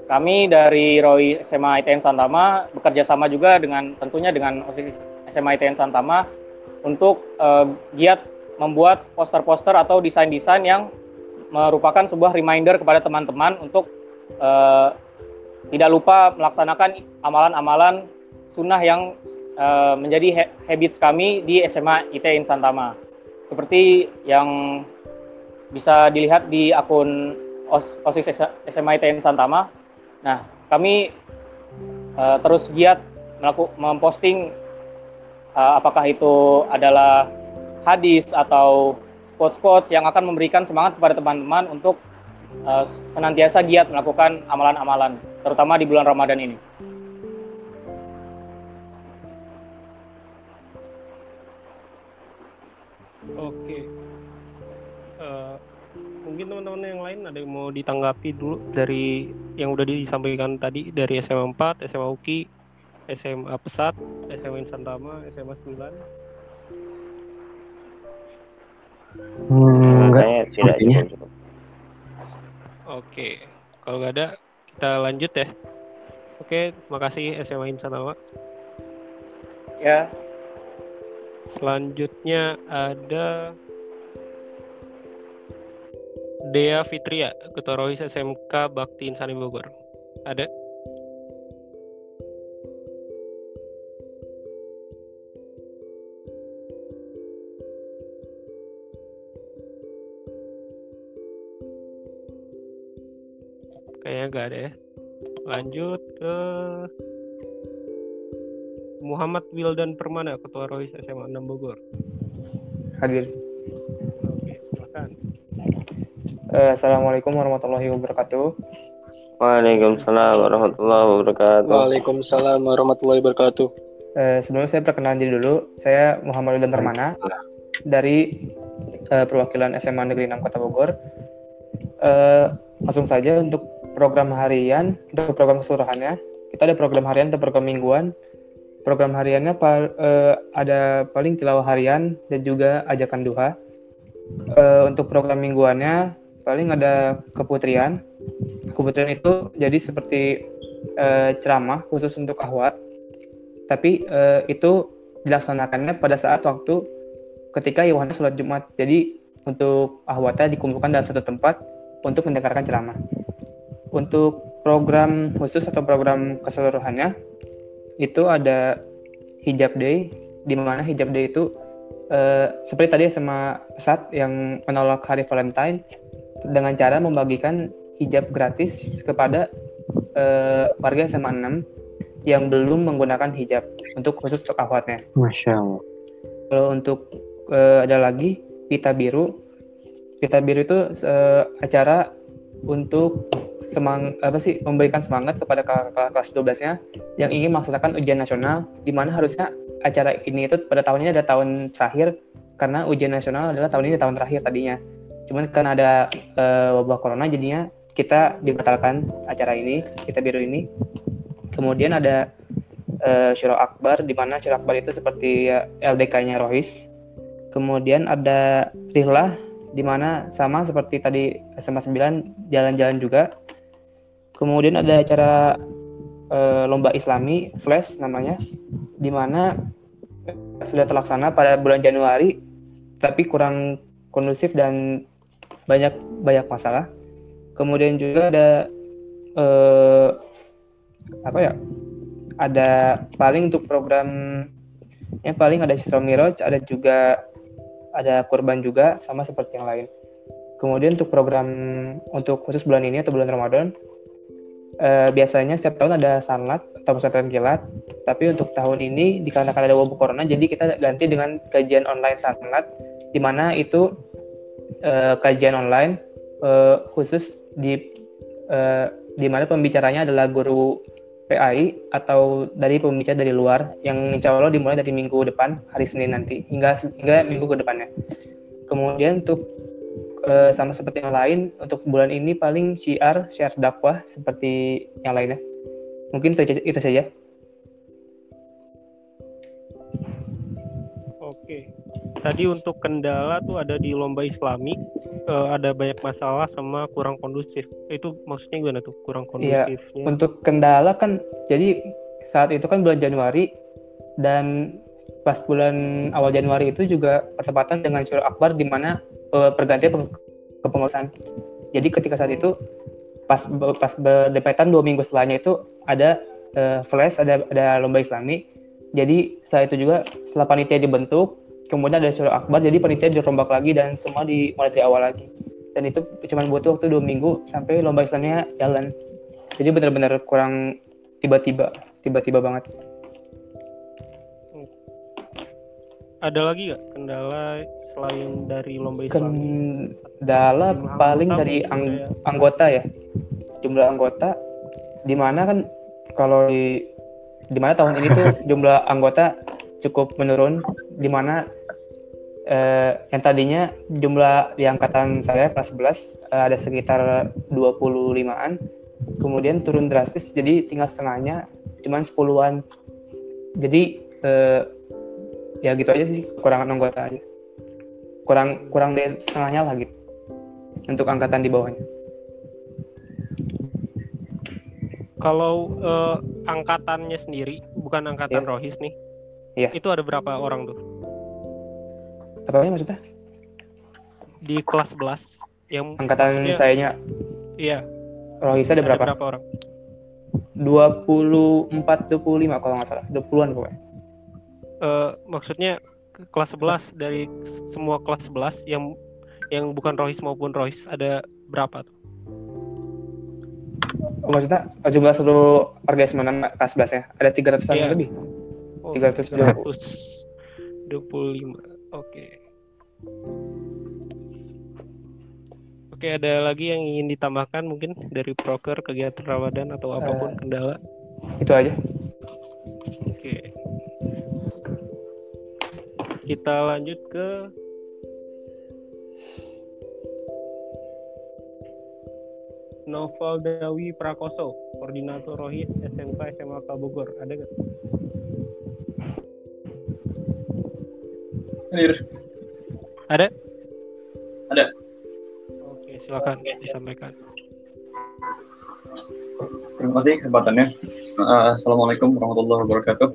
kami dari Roy SMA ITN Santama bekerja sama juga dengan tentunya dengan OSIS SMA ITN Santama untuk uh, giat membuat poster-poster atau desain-desain yang merupakan sebuah reminder kepada teman-teman untuk uh, tidak lupa melaksanakan amalan-amalan sunnah yang uh, menjadi habits kami di SMA ITN Santama. Seperti yang bisa dilihat di akun OSIS SMA ITN Santama. Nah, kami uh, terus giat melakukan memposting uh, apakah itu adalah hadis atau quotes-quotes yang akan memberikan semangat kepada teman-teman untuk uh, senantiasa giat melakukan amalan-amalan, terutama di bulan Ramadan ini. Oke, uh, mungkin teman-teman yang lain ada yang mau ditanggapi dulu dari yang udah disampaikan tadi dari SMA 4, SMA UKI, SMA Pesat, SMA Insan Rama, SMA 9. Hmm, enggak. Tidak cukup. Oke, kalau nggak ada kita lanjut ya. Oke, makasih SMA Insan Rama. Ya, Selanjutnya ada Dea Fitria, Ketua Rohis SMK Bakti Insani Bogor. Ada? Nggak ada ya. Lanjut ke Muhammad Wildan Permana, Ketua Rohis SMA 6 Bogor. Hadir. Oke, silakan. Eh, Assalamualaikum warahmatullahi wabarakatuh. Waalaikumsalam warahmatullahi wabarakatuh. Waalaikumsalam warahmatullahi wabarakatuh. Eh, sebelumnya saya perkenalan diri dulu. Saya Muhammad Wildan Permana dari eh, perwakilan SMA Negeri 6 Kota Bogor. Eh, langsung saja untuk program harian, untuk program keseluruhannya. Kita ada program harian atau program mingguan. Program hariannya pa- eh, ada paling tilawah harian dan juga ajakan duha. Eh, untuk program mingguannya paling ada keputrian. Keputrian itu jadi seperti eh, ceramah khusus untuk ahwat tapi eh, itu dilaksanakannya pada saat waktu ketika Yohanes sholat Jumat. Jadi untuk ahwatnya dikumpulkan dalam satu tempat untuk mendengarkan ceramah. Untuk program khusus atau program keseluruhannya itu ada hijab day di mana hijab day itu eh, seperti tadi sama Sat yang menolak hari Valentine dengan cara membagikan hijab gratis kepada eh, warga SMA 6 yang belum menggunakan hijab untuk khusus untuk akhwatnya. Masya Allah. Kalau untuk eh, ada lagi pita biru, pita biru itu eh, acara untuk semang apa sih memberikan semangat kepada kakak kelas 12-nya yang ingin melaksanakan ujian nasional di mana harusnya acara ini itu pada tahunnya ada tahun terakhir karena ujian nasional adalah tahun ini tahun terakhir tadinya. Cuman karena ada eh, wabah corona jadinya kita dibatalkan acara ini, kita biru ini. Kemudian ada eh, Syuro Akbar di mana Syuro Akbar itu seperti ya, LDK-nya Rohis. Kemudian ada Rihlah di mana sama seperti tadi SMA 9 jalan-jalan juga. Kemudian ada acara eh, lomba Islami Flash namanya di mana eh, sudah terlaksana pada bulan Januari tapi kurang kondusif dan banyak banyak masalah. Kemudian juga ada eh, apa ya? Ada paling untuk program yang paling ada Isra Miraj, ada juga ada kurban juga sama seperti yang lain. Kemudian untuk program untuk khusus bulan ini atau bulan Ramadan eh, biasanya setiap tahun ada sanlat atau pesantren kilat, tapi untuk tahun ini dikarenakan ada wabah corona jadi kita ganti dengan kajian online sanlat di mana itu eh, kajian online eh, khusus di eh, di mana pembicaranya adalah guru PAI atau dari pembicara dari luar yang insya Allah dimulai dari minggu depan hari Senin nanti hingga hingga minggu ke depannya. Kemudian untuk eh, sama seperti yang lain untuk bulan ini paling syiar syiar dakwah seperti yang lainnya. Mungkin itu, itu saja. Tadi untuk kendala tuh ada di lomba Islami eh, ada banyak masalah sama kurang kondusif. Itu maksudnya gimana tuh kurang Iya, kondusifnya? Untuk kendala kan jadi saat itu kan bulan Januari dan pas bulan awal Januari itu juga bertepatan dengan Syuro Akbar di mana eh, pergantian peng- kepengurusan. Jadi ketika saat itu pas pas berdepatan dua minggu setelahnya itu ada eh, flash ada ada lomba Islami. Jadi setelah itu juga setelah panitia dibentuk kemudian ada Syuro Akbar jadi panitia dirombak lagi dan semua dimulai dari awal lagi. Dan itu cuma butuh waktu dua minggu sampai lomba Islamnya jalan. Jadi benar-benar kurang tiba-tiba, tiba-tiba banget. Ada lagi nggak kendala selain dari lomba Islami? Kendala paling dari ang- ya. anggota ya, jumlah anggota. Di mana kan kalau di di mana tahun ini tuh jumlah anggota cukup menurun. Di mana eh, yang tadinya jumlah di angkatan saya kelas 11 eh, ada sekitar 25-an. Kemudian turun drastis jadi tinggal setengahnya, cuman 10-an. jadi eh, ya gitu aja sih kekurangan anggota aja kurang kurang dari setengahnya lah gitu untuk angkatan di bawahnya Kalau eh, angkatannya sendiri, bukan angkatan Iya. Rohis nih. Iya. Itu ada berapa orang tuh apa ya maksudnya di kelas 11 yang angkatan maksudnya- sayanya Iya, Rohisa ada berapa? berapa orang? 24 25 kalau nggak salah 20-an pokoknya Eh, maksudnya ke- kelas 11 dari semua kelas 11 yang yang bukan Rohis maupun Rohis ada berapa tuh? oh, maksudnya jumlah seluruh organisme kelas 11 ya ada 300 an Iya. lebih Oh, 320. 325. Oke. Oke, ada lagi yang ingin ditambahkan mungkin dari proker kegiatan Ramadan atau apa pun kendala? itu aja Oke. Kita lanjut ke Novel Dawi Prakoso, Koordinator Rohis SMK SMA Bogor. Ada nggak? Hadir. Ada? Ada. Oke, silakan disampaikan. Terima kasih kesempatannya. Uh, Assalamualaikum warahmatullahi wabarakatuh.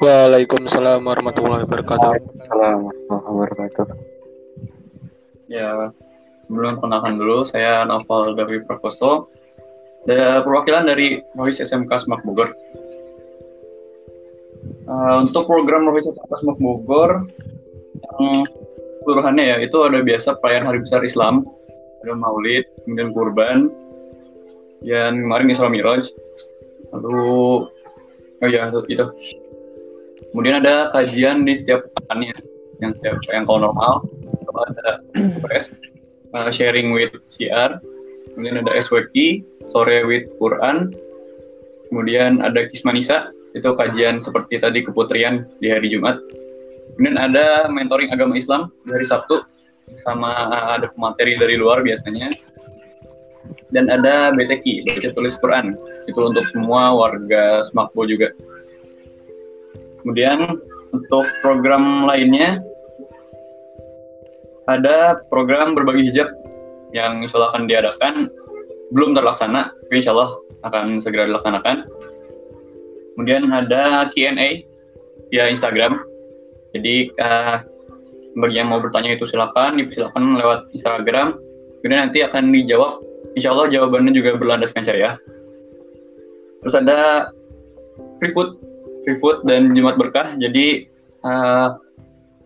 Waalaikumsalam warahmatullahi wabarakatuh. Assalamualaikum wabarakatuh. Ya, sebelum kenalkan dulu, saya Novel Dawi Prakoso. Perwakilan dari Rohis SMK Semak Bogor. Uh, untuk program SMK Semak Bogor, yang keseluruhannya ya, itu ada biasa perayaan Hari Besar Islam, ada Maulid, kemudian Kurban, dan kemarin Isra Miraj, lalu oh ya itu. Kemudian ada kajian di setiap pekannya, yang setiap yang kalau normal. Itu ada UPS, uh, sharing with CR, kemudian ada SWQ, sore with Quran, kemudian ada Kismanisa, itu kajian seperti tadi keputrian di hari Jumat. Kemudian ada mentoring agama Islam di hari Sabtu, sama uh, ada pemateri dari luar biasanya. Dan ada BTQ, baca tulis Quran, itu untuk semua warga Semakbo juga. Kemudian untuk program lainnya ada program berbagi hijab yang insya Allah akan diadakan belum terlaksana, tapi insya Allah akan segera dilaksanakan. Kemudian ada Q&A via Instagram. Jadi eh, bagi yang mau bertanya itu silakan, silakan lewat Instagram. Kemudian nanti akan dijawab. Insya Allah jawabannya juga berlandaskan syariah. Terus ada free food, free food dan Jumat berkah. Jadi eh,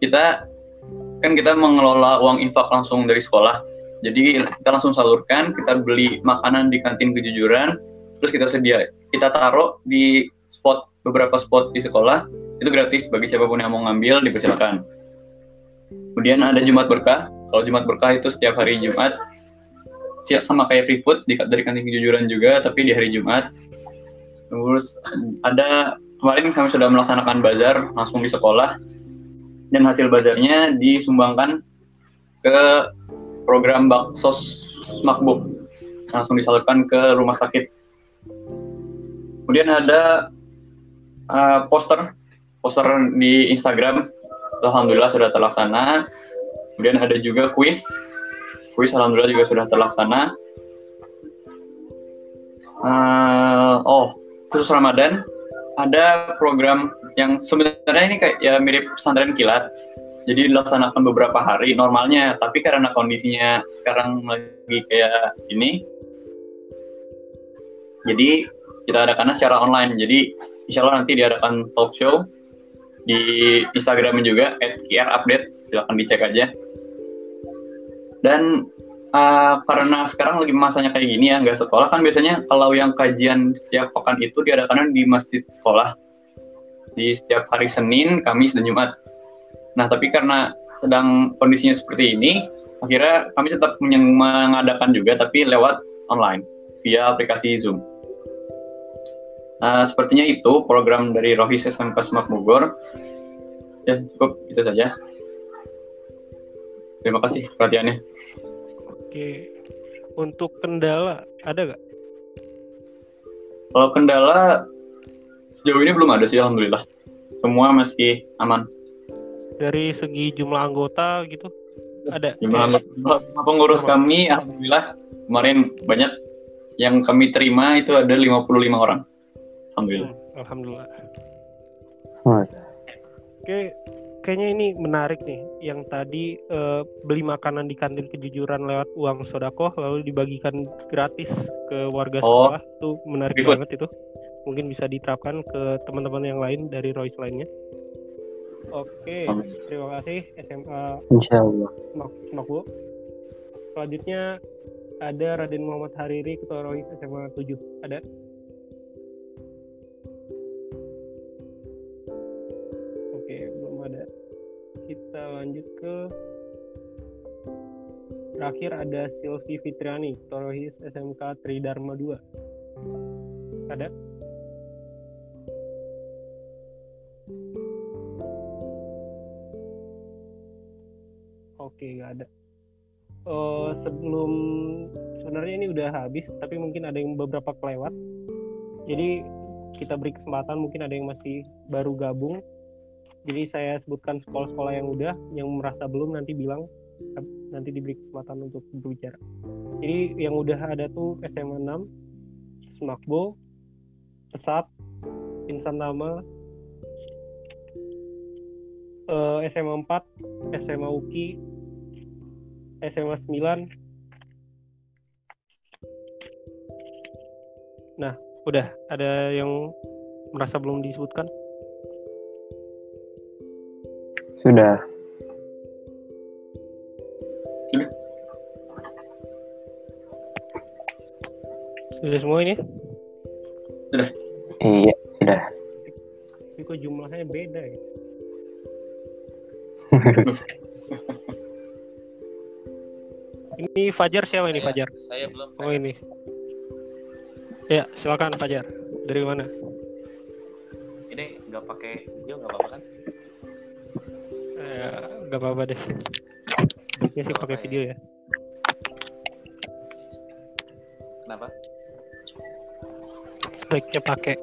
kita kan kita mengelola uang infak langsung dari sekolah. Jadi kita langsung salurkan, kita beli makanan di kantin kejujuran, terus kita sedia, kita taruh di beberapa spot di sekolah itu gratis bagi siapa pun yang mau ngambil dipersilakan. Kemudian ada Jumat berkah. Kalau Jumat berkah itu setiap hari Jumat, siap sama kayak free food di, dari kantin kejujuran juga, tapi di hari Jumat. Terus ada kemarin kami sudah melaksanakan bazar langsung di sekolah dan hasil bazarnya disumbangkan ke program Baksos Makbuk langsung disalurkan ke rumah sakit. Kemudian ada uh, poster poster di Instagram, alhamdulillah sudah terlaksana. Kemudian ada juga kuis, kuis alhamdulillah juga sudah terlaksana. Uh, oh khusus Ramadan ada program yang sebenarnya ini kayak ya mirip pesantren kilat. Jadi dilaksanakan beberapa hari normalnya, tapi karena kondisinya sekarang lagi kayak ini, jadi kita adakan secara online. Jadi insya Allah nanti diadakan talk show di Instagram juga @krupdate, silakan dicek aja. Dan uh, karena sekarang lagi masanya kayak gini ya, nggak sekolah kan biasanya kalau yang kajian setiap pekan itu diadakan di masjid sekolah di setiap hari Senin, Kamis, dan Jumat. Nah, tapi karena sedang kondisinya seperti ini, akhirnya kami tetap mengadakan juga, tapi lewat online via aplikasi Zoom. Nah, sepertinya itu program dari Rohis SMK Semak Bogor. Ya, cukup itu saja. Terima kasih perhatiannya. Oke. Untuk kendala ada nggak? Kalau kendala, sejauh ini belum ada sih alhamdulillah. Semua masih aman. Dari segi jumlah anggota gitu ada. Jumlah, jumlah pengurus kami alhamdulillah kemarin banyak yang kami terima itu ada 55 orang. Alhamdulillah. Hmm, Alhamdulillah. Oke, kayaknya ini menarik nih. Yang tadi eh, beli makanan di kantin kejujuran lewat uang sodakoh lalu dibagikan gratis ke warga Oh. sekolah. Itu menarik banget itu. Mungkin bisa diterapkan ke teman-teman yang lain dari Royce lainnya. Oke, Amin. terima kasih SMA insya Allah. Semak Semakbo. Selanjutnya ada Raden Muhammad Hariri, Ketua Rohis SMA 7. Ada? Kita lanjut ke terakhir ada Silvi Fitriani, Ketua Rohis SMK Tridharma 2. Ada? Oke, nggak ada. Eh, sebelum sebenarnya ini udah habis, tapi mungkin ada yang beberapa kelewat. Jadi kita beri kesempatan, mungkin ada yang masih baru gabung. Jadi saya sebutkan sekolah-sekolah yang udah, yang merasa belum nanti bilang nanti diberi kesempatan untuk berbicara. Jadi yang udah ada tuh SMA 6, Smakbo, Pesat, Insan Nama, eh, SMA 4, SMA UKI, SMA 9. Nah, udah ada yang merasa belum disebutkan? Sudah. Sudah semua ini? Iya, sudah. Tapi kok jumlahnya beda ya? ini Fajar siapa ini Fajar? Saya belum. Oh ini. Ya, silakan Fajar. Dari mana? Ini nggak pakai video nggak apa-apa kan? Eh, gak apa-apa deh. Baiknya sih pakai video ya. Kenapa? Baiknya pakai.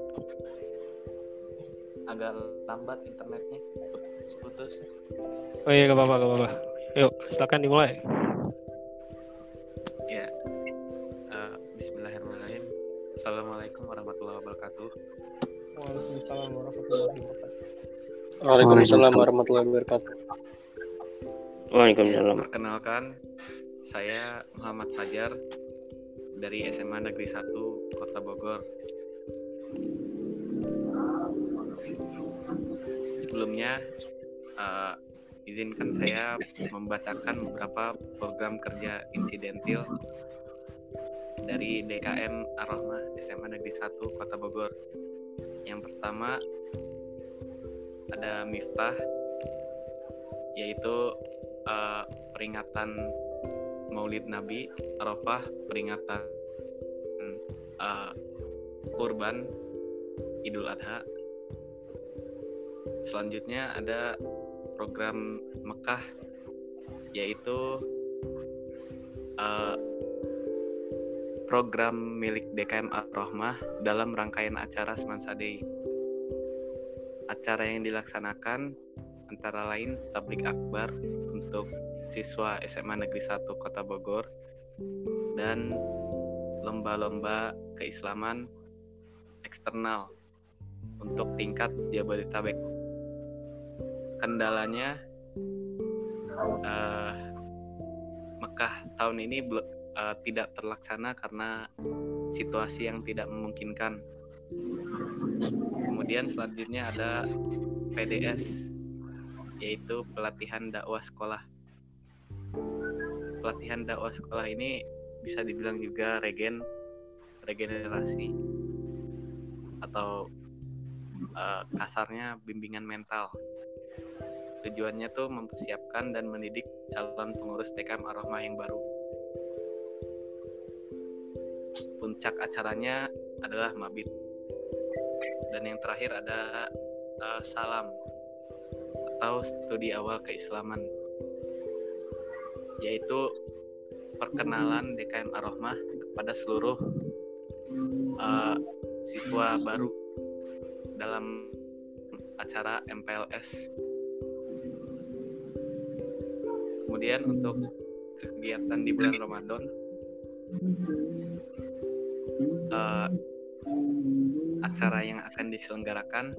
Agak lambat internetnya. Putus-putus. Oh iya, gak apa-apa, gak apa-apa. Yuk, silakan dimulai. Ya. Eh, Bismillahirrahmanirrahim. Assalamualaikum warahmatullahi wabarakatuh. Waalaikumsalam warahmatullahi wabarakatuh. Waalaikumsalam warahmatullahi wabarakatuh. Waalaikumsalam. Perkenalkan, saya Muhammad Fajar dari SMA Negeri 1 Kota Bogor. Sebelumnya, eh, izinkan saya membacakan beberapa program kerja insidentil dari DKM Ar-Rahmah SMA Negeri 1 Kota Bogor. Yang pertama ada Miftah yaitu eh, peringatan Maulid Nabi Arafah peringatan eh, kurban Idul Adha. Selanjutnya ada program Mekah yaitu eh, program milik DKM Ar-Rahmah dalam rangkaian acara Semansa Day. Acara yang dilaksanakan antara lain tablik akbar untuk siswa SMA Negeri 1 Kota Bogor dan lomba-lomba keislaman eksternal untuk tingkat Jabodetabek. Kendalanya eh, Mekah tahun ini eh, tidak terlaksana karena situasi yang tidak memungkinkan. Kemudian selanjutnya ada PDS yaitu pelatihan dakwah sekolah. Pelatihan dakwah sekolah ini bisa dibilang juga regen regenerasi atau eh, kasarnya bimbingan mental. Tujuannya tuh mempersiapkan dan mendidik calon pengurus TKM Ar-Rahmah yang baru. Puncak acaranya adalah mabit. Dan yang terakhir ada eh, salam atau studi awal keislaman yaitu perkenalan DKM Ar-Rahmah kepada seluruh uh, siswa baru dalam acara MPLS. Kemudian untuk kegiatan di bulan Ramadan eh, acara yang akan diselenggarakan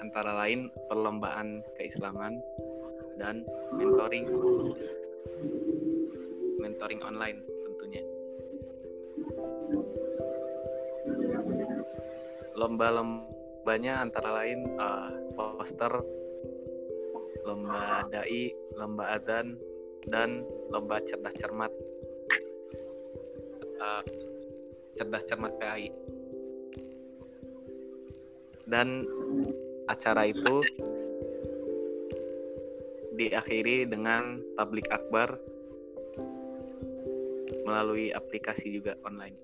antara lain perlombaan keislaman dan mentoring. Mentoring online tentunya. Lomba-lombanya antara lain eh, poster lomba dai lomba adan dan lomba cerdas cermat. Eh, cerdas cermat PAI dan acara itu diakhiri dengan tablik akbar melalui aplikasi juga online.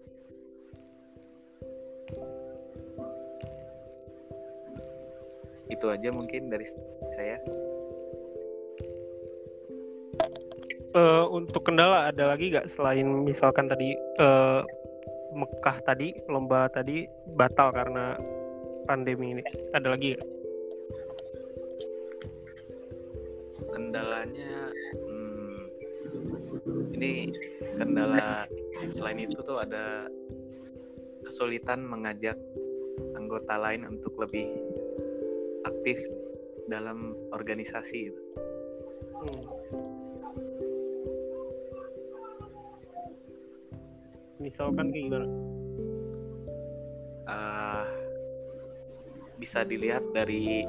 Itu aja mungkin dari saya. Eh, untuk kendala ada lagi nggak selain misalkan tadi eh, Mekah tadi lomba tadi batal karena pandemi ini ada lagi nggak? Kendalanya hmm, ini kendala selain itu tuh ada kesulitan mengajak anggota lain untuk lebih aktif dalam organisasi gitu. Hmm. Misalkan kayak gimana? Ah, bisa dilihat dari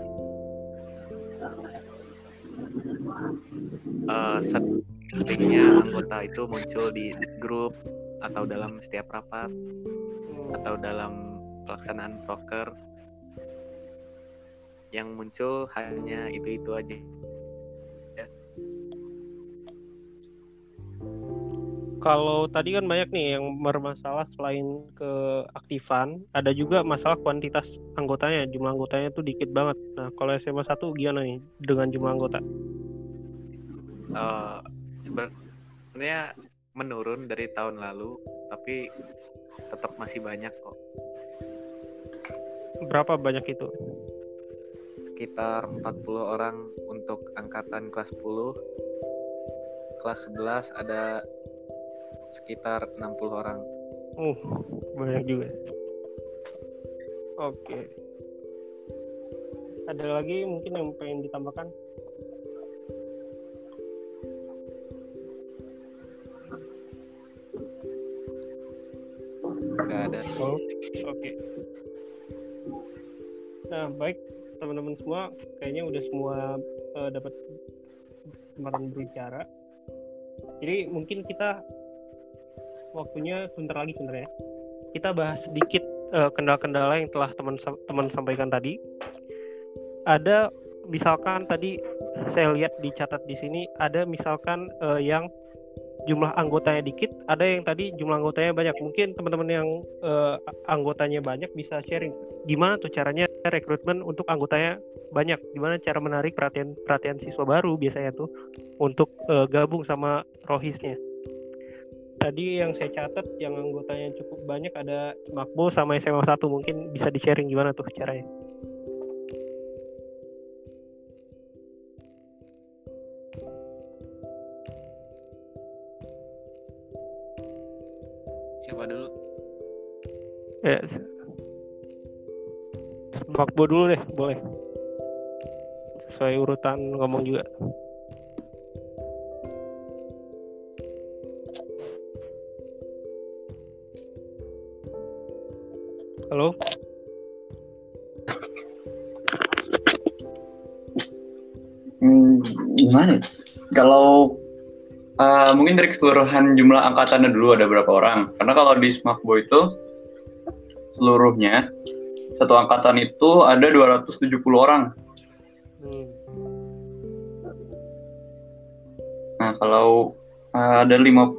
eh, set- seringnya anggota itu muncul di grup atau dalam setiap rapat atau dalam pelaksanaan proker yang muncul hanya itu-itu aja Kalau tadi kan banyak nih yang bermasalah selain keaktifan, ada juga masalah kuantitas anggotanya, jumlah anggotanya tuh dikit banget. Nah, kalau SMA 1 gimana nih dengan jumlah anggota? Eh, sebenarnya menurun dari tahun lalu tapi tetap masih banyak kok Berapa banyak itu? sekitar 40 orang untuk angkatan kelas 10 kelas 11 ada sekitar 60 orang Uh, banyak juga. Oke. Ada lagi mungkin yang pengen ditambahkan? Baik teman-teman semua, kayaknya udah semua eh, dapat kesempatan berbicara. Jadi mungkin kita waktunya sebentar lagi sebenarnya. Kita bahas sedikit eh, kendala-kendala yang telah teman teman sampaikan tadi. Ada misalkan tadi saya lihat dicatat di sini ada misalkan eh, yang jumlah anggotanya dikit, ada yang tadi jumlah anggotanya banyak. Mungkin teman-teman yang eh, anggotanya banyak bisa sharing gimana tuh caranya rekrutmen untuk anggotanya banyak. Gimana cara menarik perhatian perhatian siswa baru biasanya tuh untuk eh, gabung sama rohisnya. Tadi yang saya catat yang anggotanya cukup banyak ada Makbo sama SMA 1 mungkin bisa di sharing gimana tuh caranya. Ya. s- Makbo dulu deh, boleh. Sesuai urutan ngomong juga. Halo? Hmm, gimana? ya? Kalau uh, mungkin dari keseluruhan jumlah angkatannya dulu ada berapa orang? Karena kalau di Smakbo itu seluruhnya satu angkatan itu ada 270 orang. Hmm. Nah, kalau uh, ada 55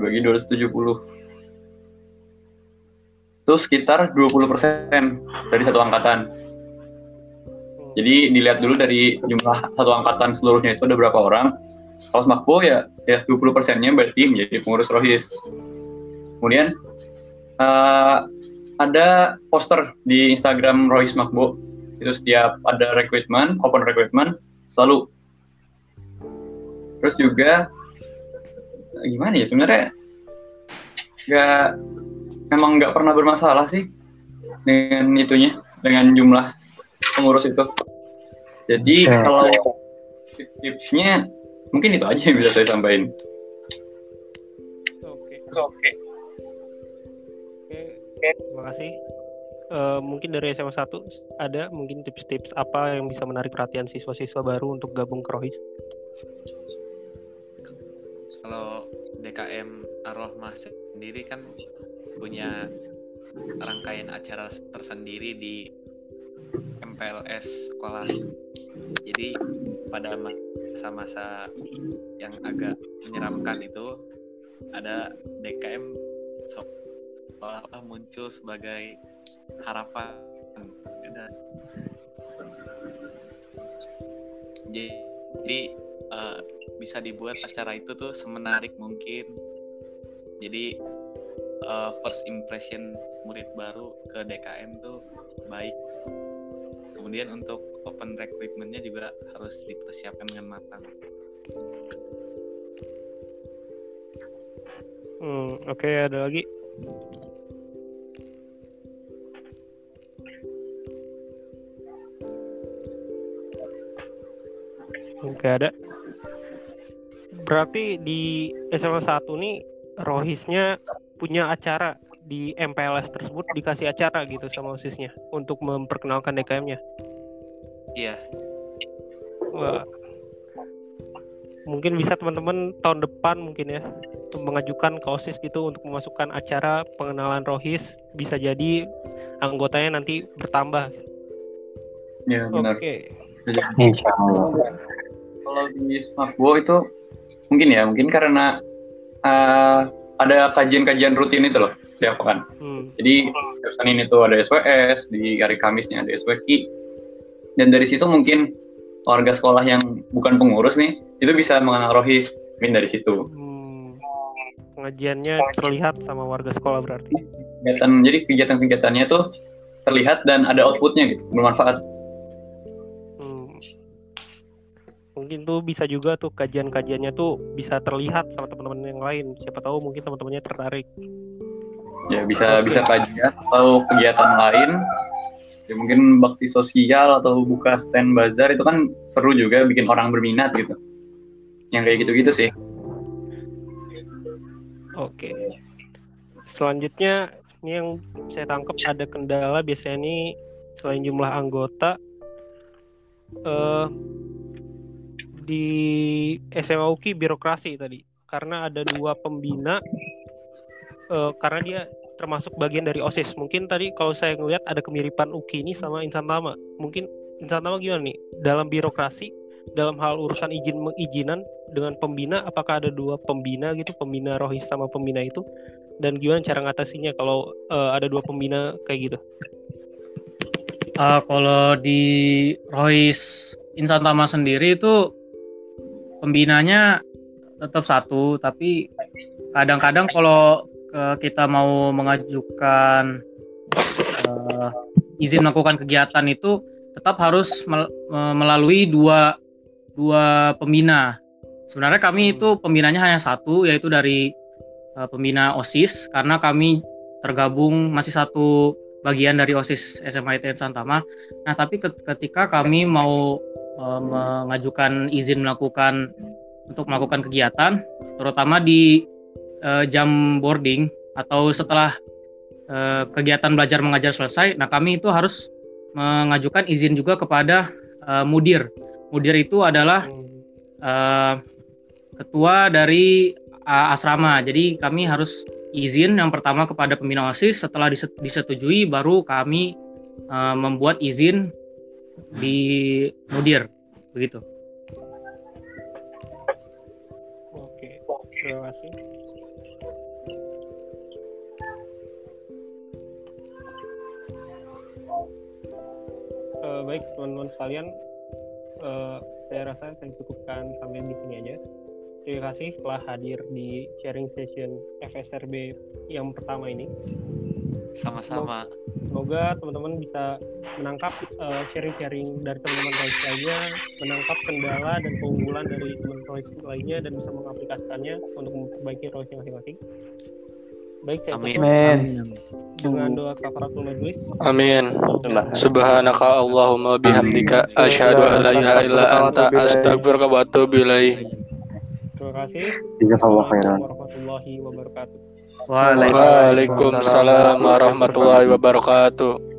bagi 270 itu sekitar 20% dari satu angkatan. Jadi dilihat dulu dari jumlah satu angkatan seluruhnya itu ada berapa orang. Kalau Smakbo ya ya 20 persennya berarti menjadi pengurus rohis. Kemudian eh, ada poster di Instagram Royce Makbo itu setiap ada recruitment open recruitment selalu terus juga gimana ya sebenarnya nggak memang nggak pernah bermasalah sih dengan itunya dengan jumlah pengurus itu jadi Ya. kalau tipsnya mungkin itu aja yang bisa saya sampaikan Oke. Oke. Oke. Terima kasih. Eh, mungkin dari SMA 1 ada mungkin tips-tips apa yang bisa menarik perhatian siswa-siswa baru untuk gabung ke Rohis? Kalau DKM Ar-Rahmah sendiri kan punya rangkaian acara tersendiri di MPLS sekolah. Jadi pada masa-masa yang agak menyeramkan itu ada DKM seolah-olah muncul sebagai harapan. Jadi eh, bisa dibuat acara itu tuh semenarik mungkin. Jadi eh, first impression murid baru ke DKM tuh baik. Kemudian untuk open recruitmentnya juga harus dipersiapkan dengan matang. Hmm, oke ada lagi. Oke ada. Berarti di SMA 1 nih Rohisnya punya acara di MPLS tersebut dikasih acara gitu sama OSISnya untuk memperkenalkan DKM-nya. iya Wah. Mungkin bisa teman-teman tahun depan mungkin ya mengajukan ke OSIS gitu untuk memasukkan acara pengenalan Rohis bisa jadi anggotanya nanti bertambah. ya benar Oke. Allah. kalau di Smartbo itu mungkin ya mungkin karena eh, ada kajian-kajian rutin itu loh setiap pekan Hmm. jadi setiap Senin itu ada SWS di hari Kamisnya ada SWQ dan dari situ mungkin warga sekolah yang bukan pengurus nih itu bisa mengenal Rohis mungkin dari situ Hmm. Pengajiannya terlihat sama warga sekolah berarti. kegiatan jadi kegiatan-kegiatannya tuh terlihat dan ada outputnya gitu bermanfaat Hmm. Mungkin tuh bisa juga tuh kajian-kajiannya tuh bisa terlihat sama teman-teman yang lain. Siapa tahu mungkin teman-temannya tertarik. ya bisa bisa kajian atau kegiatan lain ya mungkin bakti sosial atau buka stand bazar itu kan seru juga bikin orang berminat gitu. Yang kayak gitu-gitu sih. Oke. Selanjutnya ini yang saya tangkap ada kendala biasanya ini selain jumlah anggota eh di SMA UKI birokrasi tadi. Karena ada dua pembina eh, karena dia termasuk bagian dari OSIS. Mungkin tadi kalau saya ngelihat ada kemiripan UKI ini sama Insan Tama. Mungkin Insan Tama gimana nih? Dalam birokrasi dalam hal urusan izin mengizinan dengan pembina apakah ada dua pembina gitu pembina rohis sama pembina itu dan gimana cara ngatasinya kalau eh, ada dua pembina kayak gitu Eh, kalau di Royce Insan Tama sendiri itu pembinanya tetap satu, tapi kadang-kadang kalau eh, kita mau mengajukan eh, izin melakukan kegiatan itu tetap harus mel- me- melalui dua dua pembina. Sebenarnya kami itu pembinanya hanya satu, yaitu dari eh, pembina OSIS, karena kami tergabung masih satu bagian dari OSIS SMA ITN Santama. Nah, tapi ket- ketika kami mau eh, mengajukan izin melakukan untuk melakukan kegiatan, terutama di eh, jam boarding atau setelah eh, kegiatan belajar mengajar selesai, nah kami itu harus mengajukan izin juga kepada eh, mudir. Mudir itu adalah eh, ketua dari uh, asrama. Jadi kami harus izin yang pertama kepada pembina OSIS, setelah diset- disetujui baru kami uh, membuat izin di mudir begitu. oke terima kasih Eh, baik teman-teman sekalian eh, saya rasa saya cukupkan sampai di sini aja terima kasih telah hadir di sharing session FSRB yang pertama ini Sama-sama. Semoga teman-teman bisa menangkap eh, sharing-sharing dari teman-teman Royce lainnya, menangkap kendala dan keunggulan dari teman Royce lainnya dan bisa mengaplikasikannya untuk memperbaiki Royce masing-masing. Baik, saya Amin. Amin. dengan doa kafaratul majelis. Amin. Subhanaka Allahumma bihamdika asyhadu an la ilaha illa anta astaghfiruka wa atubu ilaik. Terima kasih. Jazakallah khairan. Assalamualaikum warahmatullahi wabarakatuh. Waalaikumsalam warahmatullahi wabarakatuh.